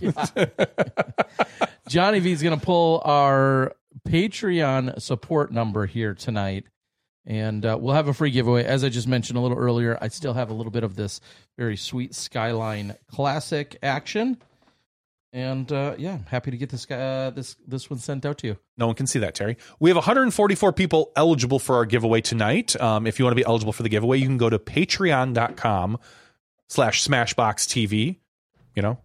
Johnny V's going to pull our Patreon support number here tonight. And uh, we'll have a free giveaway. As I just mentioned a little earlier, I still have a little bit of this very sweet Skyline Classic action. And uh, yeah, I'm happy to get this guy, uh, this this one sent out to you. No one can see that, Terry. We have 144 people eligible for our giveaway tonight. Um, if you want to be eligible for the giveaway, you can go to patreon.com slash smashboxx TV. You know,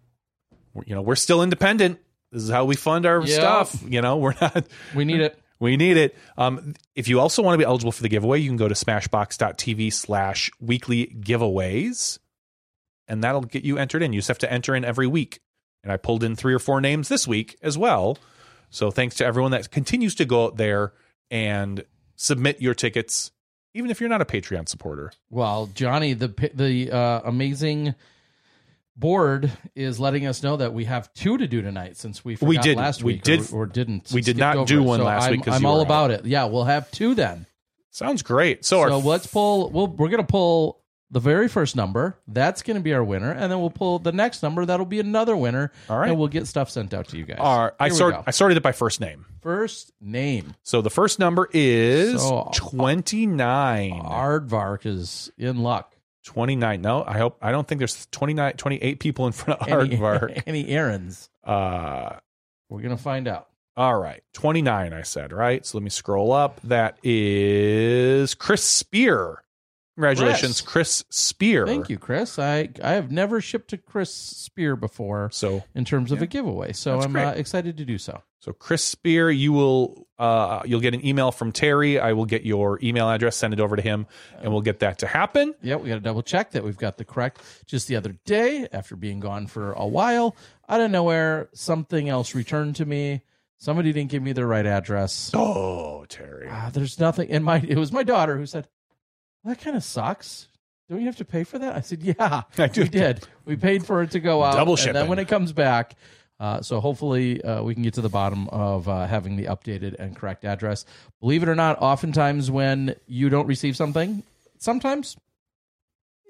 you know, we're still independent. This is how we fund our Yeah. stuff. You know, we're not. We need it. We need it. Um, if you also want to be eligible for the giveaway, you can go to smashboxx.tv slash weekly giveaways, and that'll get you entered in. You just have to enter in every week. And I pulled in three or four names this week as well. So thanks to everyone that continues to go out there and submit your tickets, even if you're not a Patreon supporter. Well, Johnny, the the uh, amazing board is letting us know that we have two to do tonight since we forgot We did- last we week did- or, or didn't. we did not do it. one So last I'm, week I'm all about it. Yeah, we'll have two then. Sounds great. So, our So let's pull. We'll, we're going to pull the very first number. That's going to be our winner, and then we'll pull the next number. That'll be another winner. All right. and we'll get stuff sent out to you guys. our, I Here we sort. I sorted it by first name. first name. So the first number is So- 29. Aardvark is in luck. 29. No, I hope I don't think there's 29 28 people in front of Any, Aardvark. any errands? Uh We're going to find out. all right. 29 I said, right? So let me scroll up. That is Chris Spear. Congratulations, Chris, Spear. Thank you, Chris. I I have never shipped to Chris Spear before So in terms of a giveaway, so I'm uh, excited to do so. So Chris Spear, you will uh you'll get an email from Terry. I will get your email address, send it over to him, and we'll get that to happen. Yeah, we got to double check that we've got the correct. Just the other day, after being gone for a while, out of nowhere, something else returned to me. Somebody didn't give me the right address. Oh, Terry. Ah, there's nothing in my. It was my daughter who said, "That kind of sucks." Don't you have to pay for that? I said, "Yeah, I do. we did. We paid for it to go out, Double and then when it comes back." Uh, so hopefully uh, we can get to the bottom of uh, having the updated and correct address. Believe it or not, oftentimes when you don't receive something, sometimes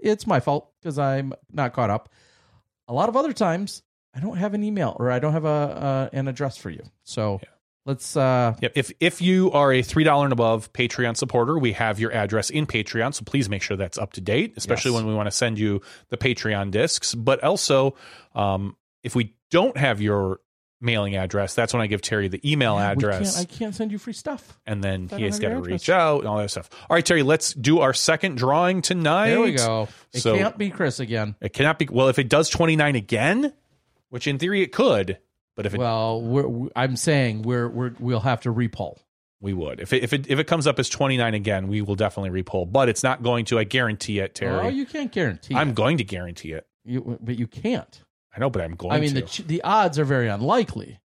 it's my fault because I'm not caught up. A lot of other times, I don't have an email or I don't have a uh, an address for you. So let's. Uh, Yep. If if you are a three dollar and above Patreon supporter, we have your address in Patreon, so please make sure that's up to date, especially Yes. when we want to send you the Patreon discs. But also, um, if we don't have your mailing address, that's when I give Terry the email we address, can't, I can't send you free stuff. and then he has got to reach out and all that stuff. All right, Terry, let's do our second drawing tonight. There we go. It So- can't be Chris again. It cannot be well if it does twenty nine again, which in theory it could, but if it Well, we're, I'm saying we're we're we'll have to repoll. We would. If it, if it if it comes up as 29 again, we will definitely repull. But it's not going to. I guarantee it, Terry. Oh, you can't guarantee. I'm it. going to guarantee it. You, but you can't. I know, but I'm going I mean, to. the the odds are very unlikely.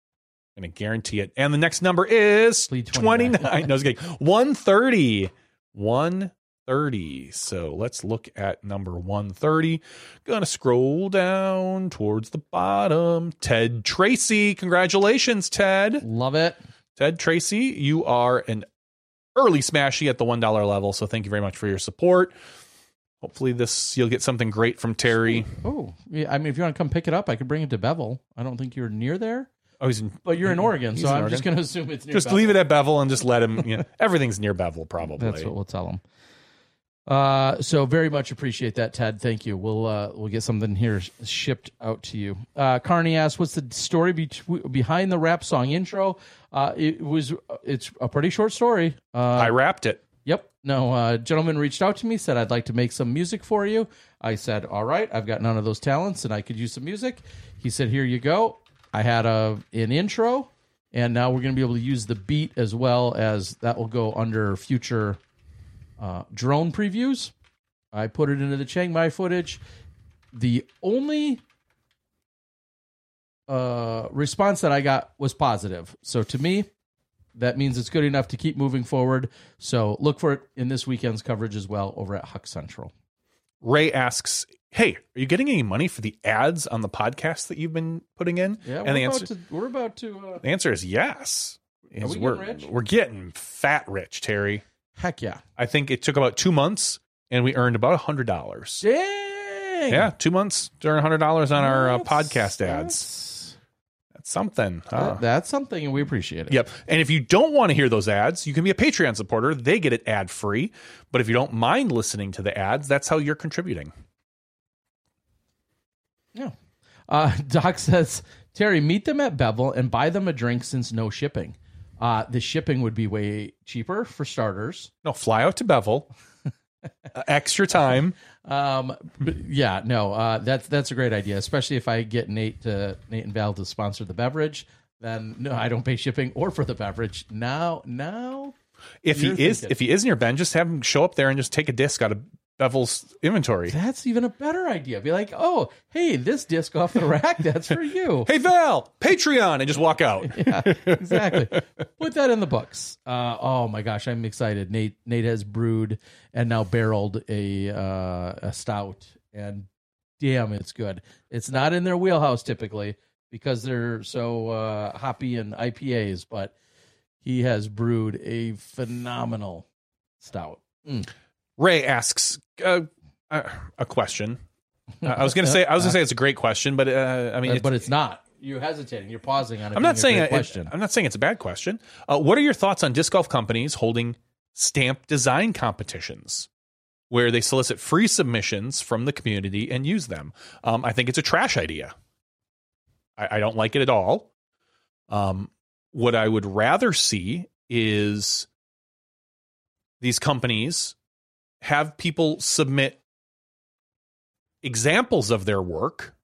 I'm to guarantee it. And the next number is 29. 29. no, I kidding. 130. 130. So let's look at number 130. Gonna scroll down towards the bottom. Ted Tracy. Congratulations, Ted. Love it. Ted Tracy, you are an early smashy at the $1 level. So thank you very much for your support. Hopefully this you'll get something great from Terry. Oh, yeah, I mean, if you want to come pick it up, I could bring it to Bevel. I don't think you're near there, Oh, he's in, but you're in Oregon, He's so in I'm Oregon. just going to assume it's near. just Bevel. leave it at Bevel and just let him. You know, everything's near Bevel, probably. That's what we'll tell him. Uh, so very much appreciate that, Ted. Thank you. We'll uh, we'll get something here shipped out to you. Uh, Carney asks, "What's the story bet- behind the rap song intro?" Uh, it was it's a pretty short story. Uh, I rapped it. No, uh, gentleman reached out to me, said, I'd like to make some music for you. I said, All right, I've got none of those talents and I could use some music. He said, Here you go. I had a an intro, and now we're going to be able to use the beat as well as that will go under future uh, drone previews. I put it into the Chiang Mai footage. The only uh, response that I got was positive. So to me, that means it's good enough to keep moving forward. So look for it in this weekend's coverage as well over at Huck Central. Ray asks, "Hey, are you getting any money for the ads on the podcast that you've been putting in?" Yeah, and the we're, answer, about to, we're about to. Uh, the answer is yes. Is we we're, getting rich? we're getting fat rich, Terry. heck yeah. I think it took about two months, and we earned about a hundred dollars. Dang. Yeah, two months to earn a hundred dollars on our uh, podcast ads. Something. huh? that- that's something, and we appreciate it. Yep. And if you don't want to hear those ads, you can be a Patreon supporter. They get it ad free. But if you don't mind listening to the ads, that's how you're contributing. Yeah. Uh, Doc says, Terry, meet them at Bevel and buy them a drink since no shipping. Uh, the shipping would be way cheaper for starters. No, fly out to Bevel. Uh, extra time. Um, yeah, no, uh, that's that's a great idea, especially if I get Nate to Nate and Val to sponsor the beverage. Then no, I don't pay shipping or for the beverage. Now, now, If he is, thinking. if he is in your Ben, just have him show up there and just take a disc out of Bevel's inventory. that's even a better idea. Be like, oh, hey, this disc off the rack, that's for you. Hey Val, Patreon, and just walk out. yeah, exactly. Put that in the books. Uh, oh my gosh, I'm excited. Nate Nate has brewed and now barreled a uh, a stout, and damn, it's good. It's not in their wheelhouse typically because they're so uh, hoppy and IPAs, but he has brewed a phenomenal stout. Mm. Ray asks uh, uh, a question. Uh, I was gonna say I was gonna say it's a great question, but uh, I mean, But, it's, but it's not. You're hesitating. You're pausing on it. I'm not a saying great it, question. I'm not saying it's a bad question. Uh, what are your thoughts on disc golf companies holding stamp design competitions where they solicit free submissions from the community and use them? Um, I think it's a trash idea. I, I don't like it at all. Um, what I would rather see is these companies have people submit examples of their work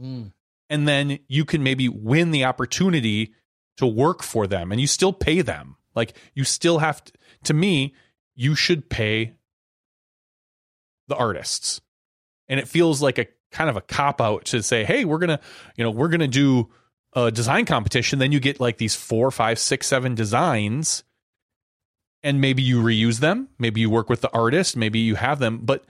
Mm. and then you can maybe win the opportunity to work for them and you still pay them. Like you still have to to me you should pay the artists. And it feels like a kind of a cop out to say hey we're gonna you know we're gonna do a design competition. Then you get like these four five six seven designs and maybe you reuse them maybe you work with the artist maybe you have them but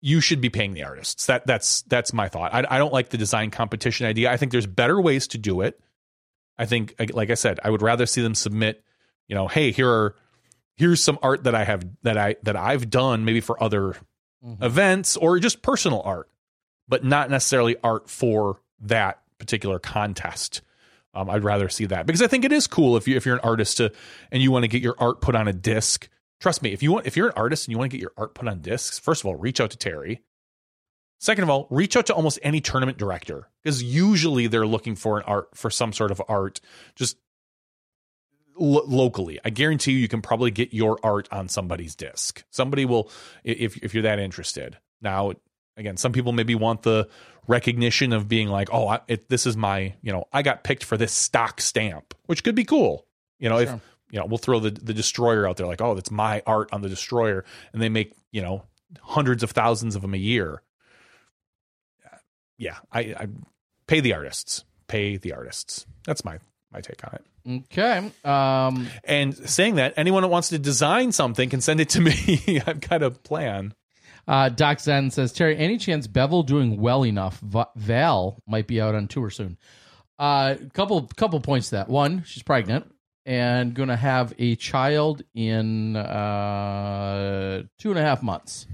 you should be paying the artists. That that's that's my thought. I, I don't like the design competition idea. I think there's better ways to do it. I think, like I said, I would rather see them submit. You know, hey, here are here's some art that I have that I that I've done maybe for other mm-hmm. events or just personal art, but not necessarily art for that particular contest. Um, I'd rather see that because I think it is cool if you if you're an artist to and you want to get your art put on a disc. Trust me, if you want if you're an artist and you want to get your art put on discs, first of all, reach out to Terry. Second of all, reach out to almost any tournament director because usually they're looking for an art for some sort of art just lo- locally. I guarantee you, you can probably get your art on somebody's disc. Somebody will if if you're that interested. Now, again, some people maybe want the recognition of being like, oh, I, it, this is my you know I got picked for this stock stamp, which could be cool. You know, if you know, we'll throw the the destroyer out there like, oh, that's my art on the destroyer, and they make you know hundreds of thousands of them a year. Yeah, I, I pay the artists, pay the artists. That's my my take on it. Okay. Um, And saying that, anyone that wants to design something can send it to me. I've got a plan. Uh, Doc Zen says, Terry, any chance Bevel doing well enough? Va- Val might be out on tour soon. Uh, couple couple points to that. One, she's pregnant and going to have a child in uh, two and a half months.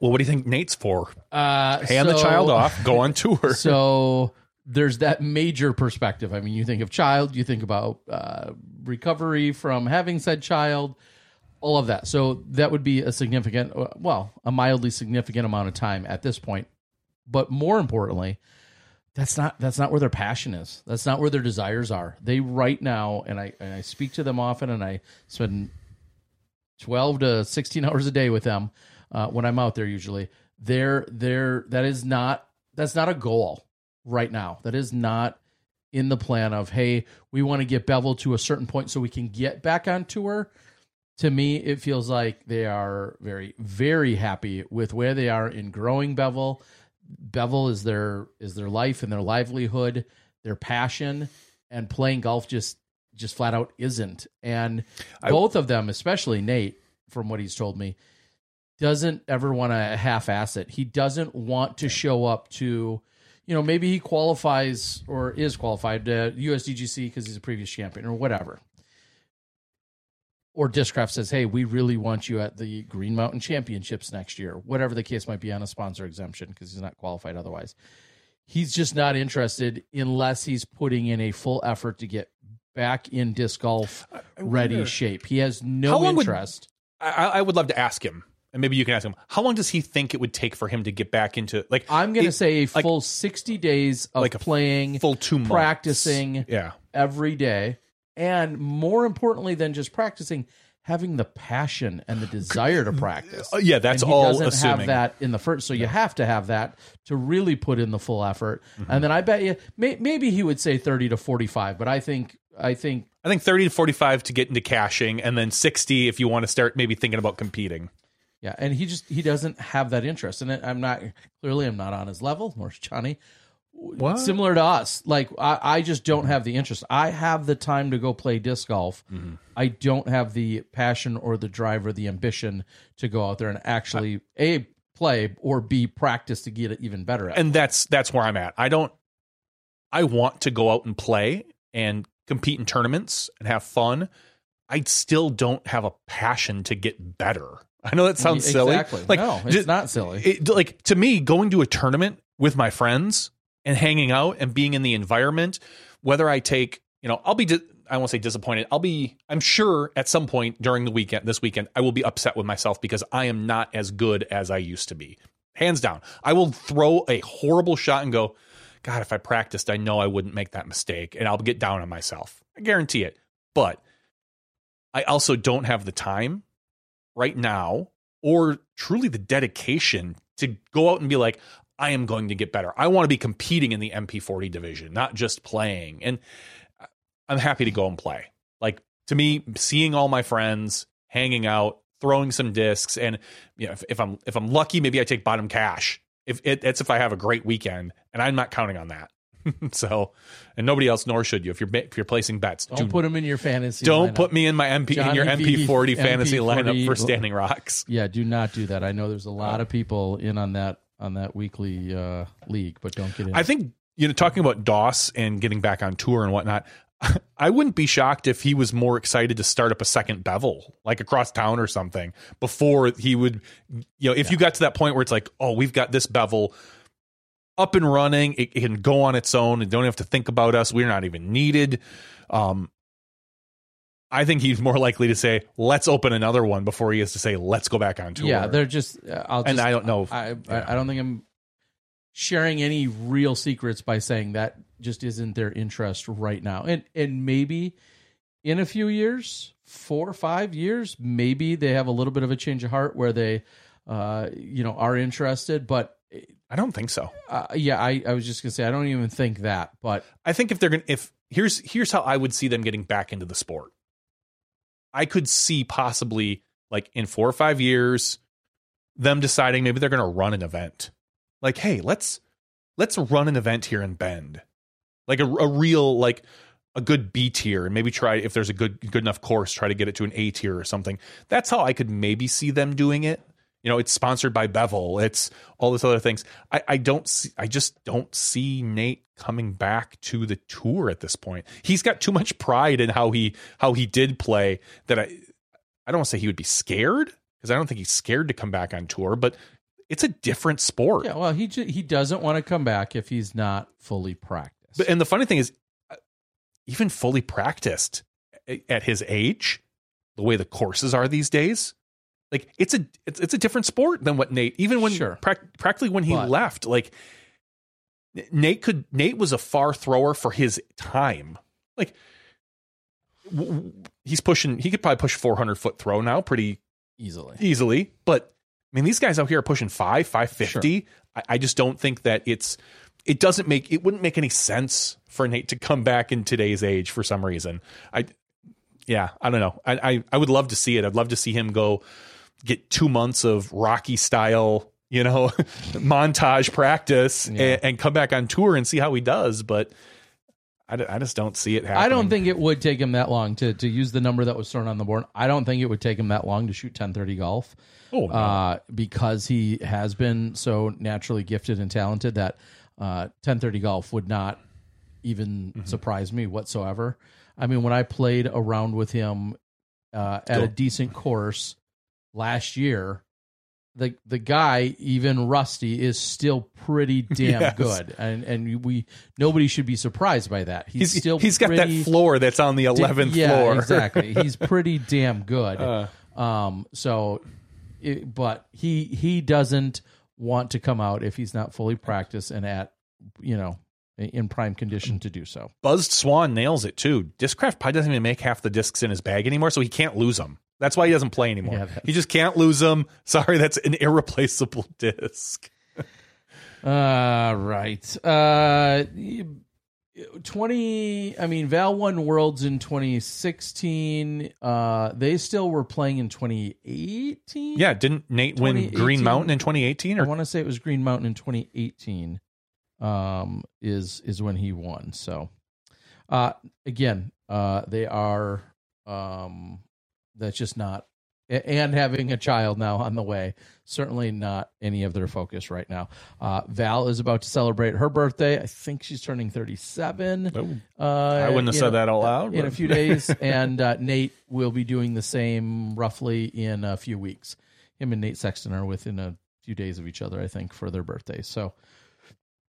Well, what do you think Nate's for? Uh, Hand the child off, go on tour. So there's that major perspective. I mean, you think of child, you think about uh, recovery from having said child, all of that. So that would be a significant, uh, well, a mildly significant amount of time at this point. But more importantly, that's not that's not where their passion is. That's not where their desires are. They right now, and I and I speak to them often, and I spend twelve to sixteen hours a day with them uh, when I'm out there. Usually, they're they're that is not that's not a goal right now. That is not in the plan of hey, we want to get Bevel to a certain point so we can get back on tour. To me, it feels like they are very very happy with where they are in growing Bevel. Bevel is their is their life and their livelihood, their passion, and playing golf just just flat out isn't. And both of them, especially Nate, from what he's told me, doesn't ever want to half ass it. He doesn't want to show up to, you know, maybe he qualifies or is qualified to USDGC because he's a previous champion or whatever. Or Discraft says, hey, we really want you at the Green Mountain Championships next year, whatever the case might be on a sponsor exemption because he's not qualified otherwise. He's just not interested unless he's putting in a full effort to get back in disc golf ready shape. He has no long would- interest. I, I would love to ask him, and maybe you can ask him. How long does he think it would take for him to get back into like? I'm going to it- say a like full 60 days of like playing, full two months. practicing Yeah, every day, and more importantly than just practicing, having the passion and the desire to practice. Uh, yeah, that's all doesn't assuming. have that in the first, so you have to have that to really put in the full effort. Mm-hmm. And then I bet you may, maybe he would say 30 to 45, but I think I think I think thirty to forty-five to get into cashing and then sixty if you want to start maybe thinking about competing. Yeah, and he just he doesn't have that interest, and I'm not clearly I'm not on his level, nor is Johnny. What? Similar to us, like I, I just don't have the interest. I have the time to go play disc golf. Mm-hmm. I don't have the passion or the drive or the ambition to go out there and actually a play or b practice to get it even better at. and that's that's where I'm at. I don't. I want to go out and play and compete in tournaments and have fun. I still don't have a passion to get better. I know that sounds silly. Like no, it's ju- not silly. it, like to me, going to a tournament with my friends and hanging out and being in the environment, whether I take, you know, I'll be, di- I won't say disappointed. I'll be, I'm sure at some point during the weekend, this weekend, I will be upset with myself because I am not as good as I used to be. Hands down. I will throw a horrible shot and go, God, if I practiced, I know I wouldn't make that mistake and I'll get down on myself. I guarantee it. But I also don't have the time right now or truly the dedication to go out and be like, I am going to get better. I want to be competing in the MP40 division, not just playing. And I'm happy to go and play. Like to me, seeing all my friends, hanging out, throwing some discs, and you know, if, if I'm if I'm lucky, maybe I take bottom cash. If it, that's if I have a great weekend, and I'm not counting on that. so, and nobody else, nor should you. If you're if you're placing bets, don't do- put them in your fantasy. don't lineup. put me in my MP in your MP40 fantasy MP40 lineup for Standing Rocks. Yeah, do not do that. I know there's a lot Uh, of people in on that on that weekly uh, league, but don't get in. I think you know, talking about Doss and getting back on tour and whatnot. I wouldn't be shocked if he was more excited to start up a second bevel, like across town or something, before he would, you know, if you got to that point where it's like, oh, we've got this bevel up and running, it, it can go on its own and don't have to think about us. We're not even needed. Um, I think he's more likely to say, let's open another one before he is to say, let's go back on tour. Yeah, they're just. uh, I'll And just, I don't know if- I, yeah. I I don't think I'm sharing any real secrets by saying that just isn't their interest right now. And and maybe in a few years, four or five years, maybe they have a little bit of a change of heart where they, uh, you know, are interested. But I don't think so. uh, yeah, I I was just gonna say I don't even think that. But I think if they're going to if here's here's how I would see them getting back into the sport. I could see possibly like in 4 or 5 years them deciding maybe they're going to run an event. Like, hey, let's let's run an event here in Bend. Like a, a real like a good B tier and maybe try if there's a good good enough course try to get it to an A tier or something. That's how I could maybe see them doing it. You know, it's sponsored by Bevel. It's all this other things. I, I don't see. I just don't see Nate coming back to the tour at this point. He's got too much pride in how he how he did play that I I don't want to say he would be scared because I don't think he's scared to come back on tour. But it's a different sport. yeah, well, he he doesn't want to come back if he's not fully practiced. But and the funny thing is, uh, even fully practiced at his age, the way the courses are these days, like it's a it's, it's a different sport than what Nate. Even when Sure. prac- practically when he But- left, like Nate could Nate was a far thrower for his time. Like w- he's pushing, he could probably push 400 foot throw now pretty easily. easily. But I mean, these guys out here are pushing five, five fifty. I, I just don't think that it's. It doesn't make it wouldn't make any sense for Nate to come back in today's age for some reason. I, yeah, I don't know. I I, I would love to see it. I'd love to see him go get two months of Rocky style, you know, montage practice Yeah. and, and come back on tour and see how he does. But I, d- I just don't see it happening. I don't think it would take him that long to to use the number that was thrown on the board. I don't think it would take him that long to shoot 1030 golf. Oh, uh, because he has been so naturally gifted and talented that uh, 1030 golf would not even Mm-hmm. surprise me whatsoever. I mean, when I played around with him uh, at a decent course last year, the the guy, even rusty, is still pretty damn Yes. good, and and we nobody should be surprised by that. He's, He's still he's got that floor that's on the eleventh yeah, floor. exactly. He's pretty damn good. Uh. um, so, it, but he he doesn't want to come out if he's not fully practiced and at you know in prime condition to do so. Buzzed Swan nails it too. Discraft probably doesn't even make half the discs in his bag anymore, so he can't lose them. That's why he doesn't play anymore. Yeah, he just can't lose them. Sorry, that's an irreplaceable disc. Uh, right. Uh, 20, I mean, Val won Worlds in 2016. Uh, they still were playing in 2018. Yeah, didn't Nate win Green Mountain in 2018? I want to say it was Green Mountain in 2018. Um, is is when he won. So, uh, again, uh, they are um, that's just not. And having a child now on the way, certainly not any of their focus right now. Uh, Val is about to celebrate her birthday. I think she's turning 37. Uh, I wouldn't have said that out loud, In a few days. and uh, Nate will be doing the same roughly in a few weeks. Him and Nate Sexton are within a few days of each other, I think, for their birthdays. So,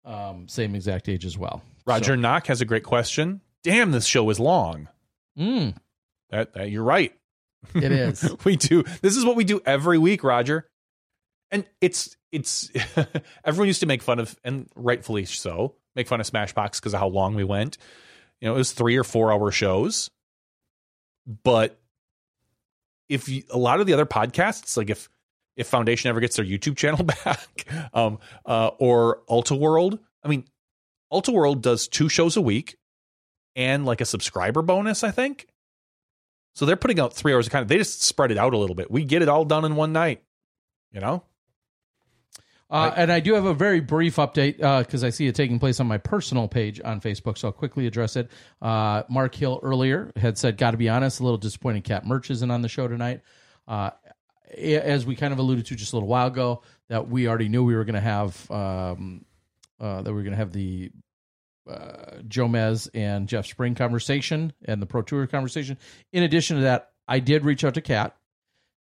um, same exact age as well. Roger Knock has a great question. Damn, this show is long. Mm, That, that you're right. It is. we do. This is what we do every week, Roger. And it's it's everyone used to make fun of, and rightfully so, make fun of Smashboxx because of how long we went. You know, it was three or four hour shows. But if you, a lot of the other podcasts, like if if Foundation ever gets their YouTube channel back, um, uh, or Ultiworld, I mean, Ultiworld does two shows a week and like a subscriber bonus, I think. So they're putting out three hours of content. They just spread it out a little bit. We get it all done in one night. You know? Uh, and I do have a very brief update because I see it taking place on my personal page on Facebook, so I'll quickly address it. Uh, Mark Hill earlier had said, "Got to be honest, a little disappointed. Kat Mertsch isn't on the show tonight." Uh, as we kind of alluded to just a little while ago, that we already knew we were going to have um, uh, that we were going to have the uh, Jomez and Jeff Spring conversation and the Pro Tour conversation. In addition to that, I did reach out to Kat,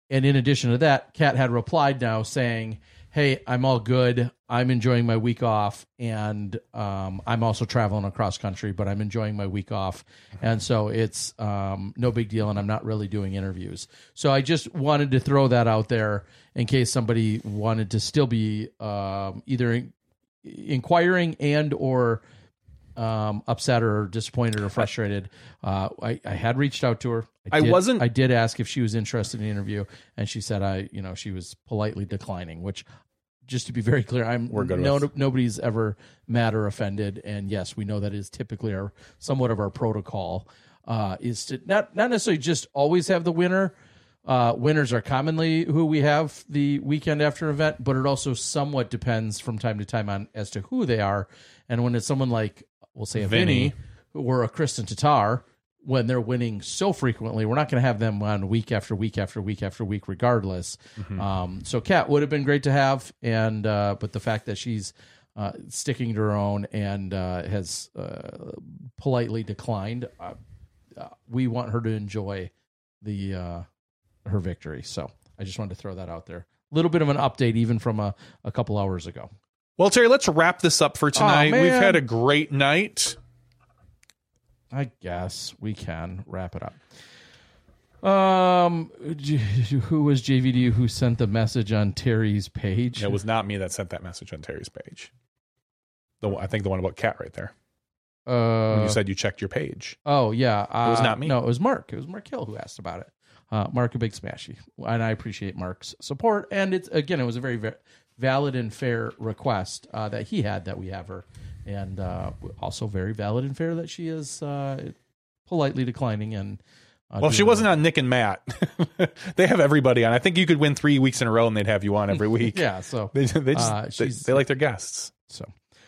and in addition to that, Kat had replied now saying, "Hey, I'm all good. I'm enjoying my week off, and um, I'm also traveling across country, but I'm enjoying my week off, and so it's um, no big deal, and I'm not really doing interviews. So I just wanted to throw that out there in case somebody wanted to still be um, either in- inquiring and or um, upset or disappointed or frustrated. Uh, I, I had reached out to her. I did- wasn't- I did ask if she was interested in the interview, and she said I, you know, she was politely declining. Which, just to be very clear, I'm We're good no, with. nobody's ever mad or offended, and yes, we know that is typically our somewhat of our protocol. Uh, is to not not necessarily just always have the winner. Uh, winners are commonly who we have the weekend after event, but it also somewhat depends from time to time on as to who they are. And when it's someone like we'll say a Vinny, Vinny. or a Kristen Tatar, when they're winning so frequently, we're not going to have them on week after week after week after week, regardless. Um, so Kat would have been great to have, and uh, but the fact that she's uh, sticking to her own and uh, has uh, politely declined, uh, uh, we want her to enjoy the uh, her victory. So I just wanted to throw that out there. A little bit of an update, even from a, a couple hours ago. Well, Terry, let's wrap this up for tonight. We've had a great night. I guess we can wrap it up. Um, who was JVD who sent the message on Terry's page? It was not me that sent that message on Terry's page. The one, I think the one about Kat right there. uh, When you said you checked your page. Oh yeah, uh, It was not me. No, it was Mark. It was Mark Hill who asked about it. Uh, Mark, a big smashy, and I appreciate Mark's support. And it's again, it was a very, very valid and fair request uh, that he had that we have her, and uh, also very valid and fair that she is uh, politely declining. And uh, Well, if she wasn't on Nick and Matt. they have everybody on. I think you could win three weeks in a row and they'd have you on every week. Yeah, so They, they, just, uh, they, they like their guests. So,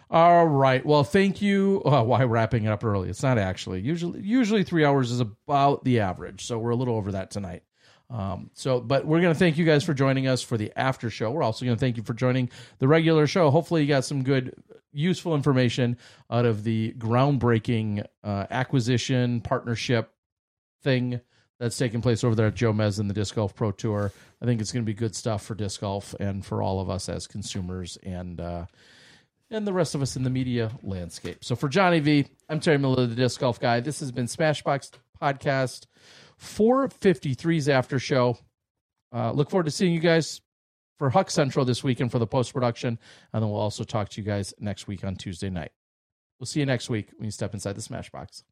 All right. Well, thank you. Uh, why wrapping it up early? It's not actually. Usually, usually three hours is about the average. So we're a little over that tonight. Um, so, but we're going to thank you guys for joining us for the after show. We're also going to thank you for joining the regular show. Hopefully, you got some good, useful information out of the groundbreaking uh, acquisition partnership thing that's taking place over there at Jomez and the Disc Golf Pro Tour. I think it's going to be good stuff for disc golf and for all of us as consumers and uh, and the rest of us in the media landscape. So for Johnny V, I'm Terry Miller, the Disc Golf Guy. This has been Smashboxx Podcast 453's after show. Uh, look forward to seeing you guys for Huck Central this weekend for the post production, and then we'll also talk to you guys next week on Tuesday night. We'll see you next week when you step inside the Smashboxx.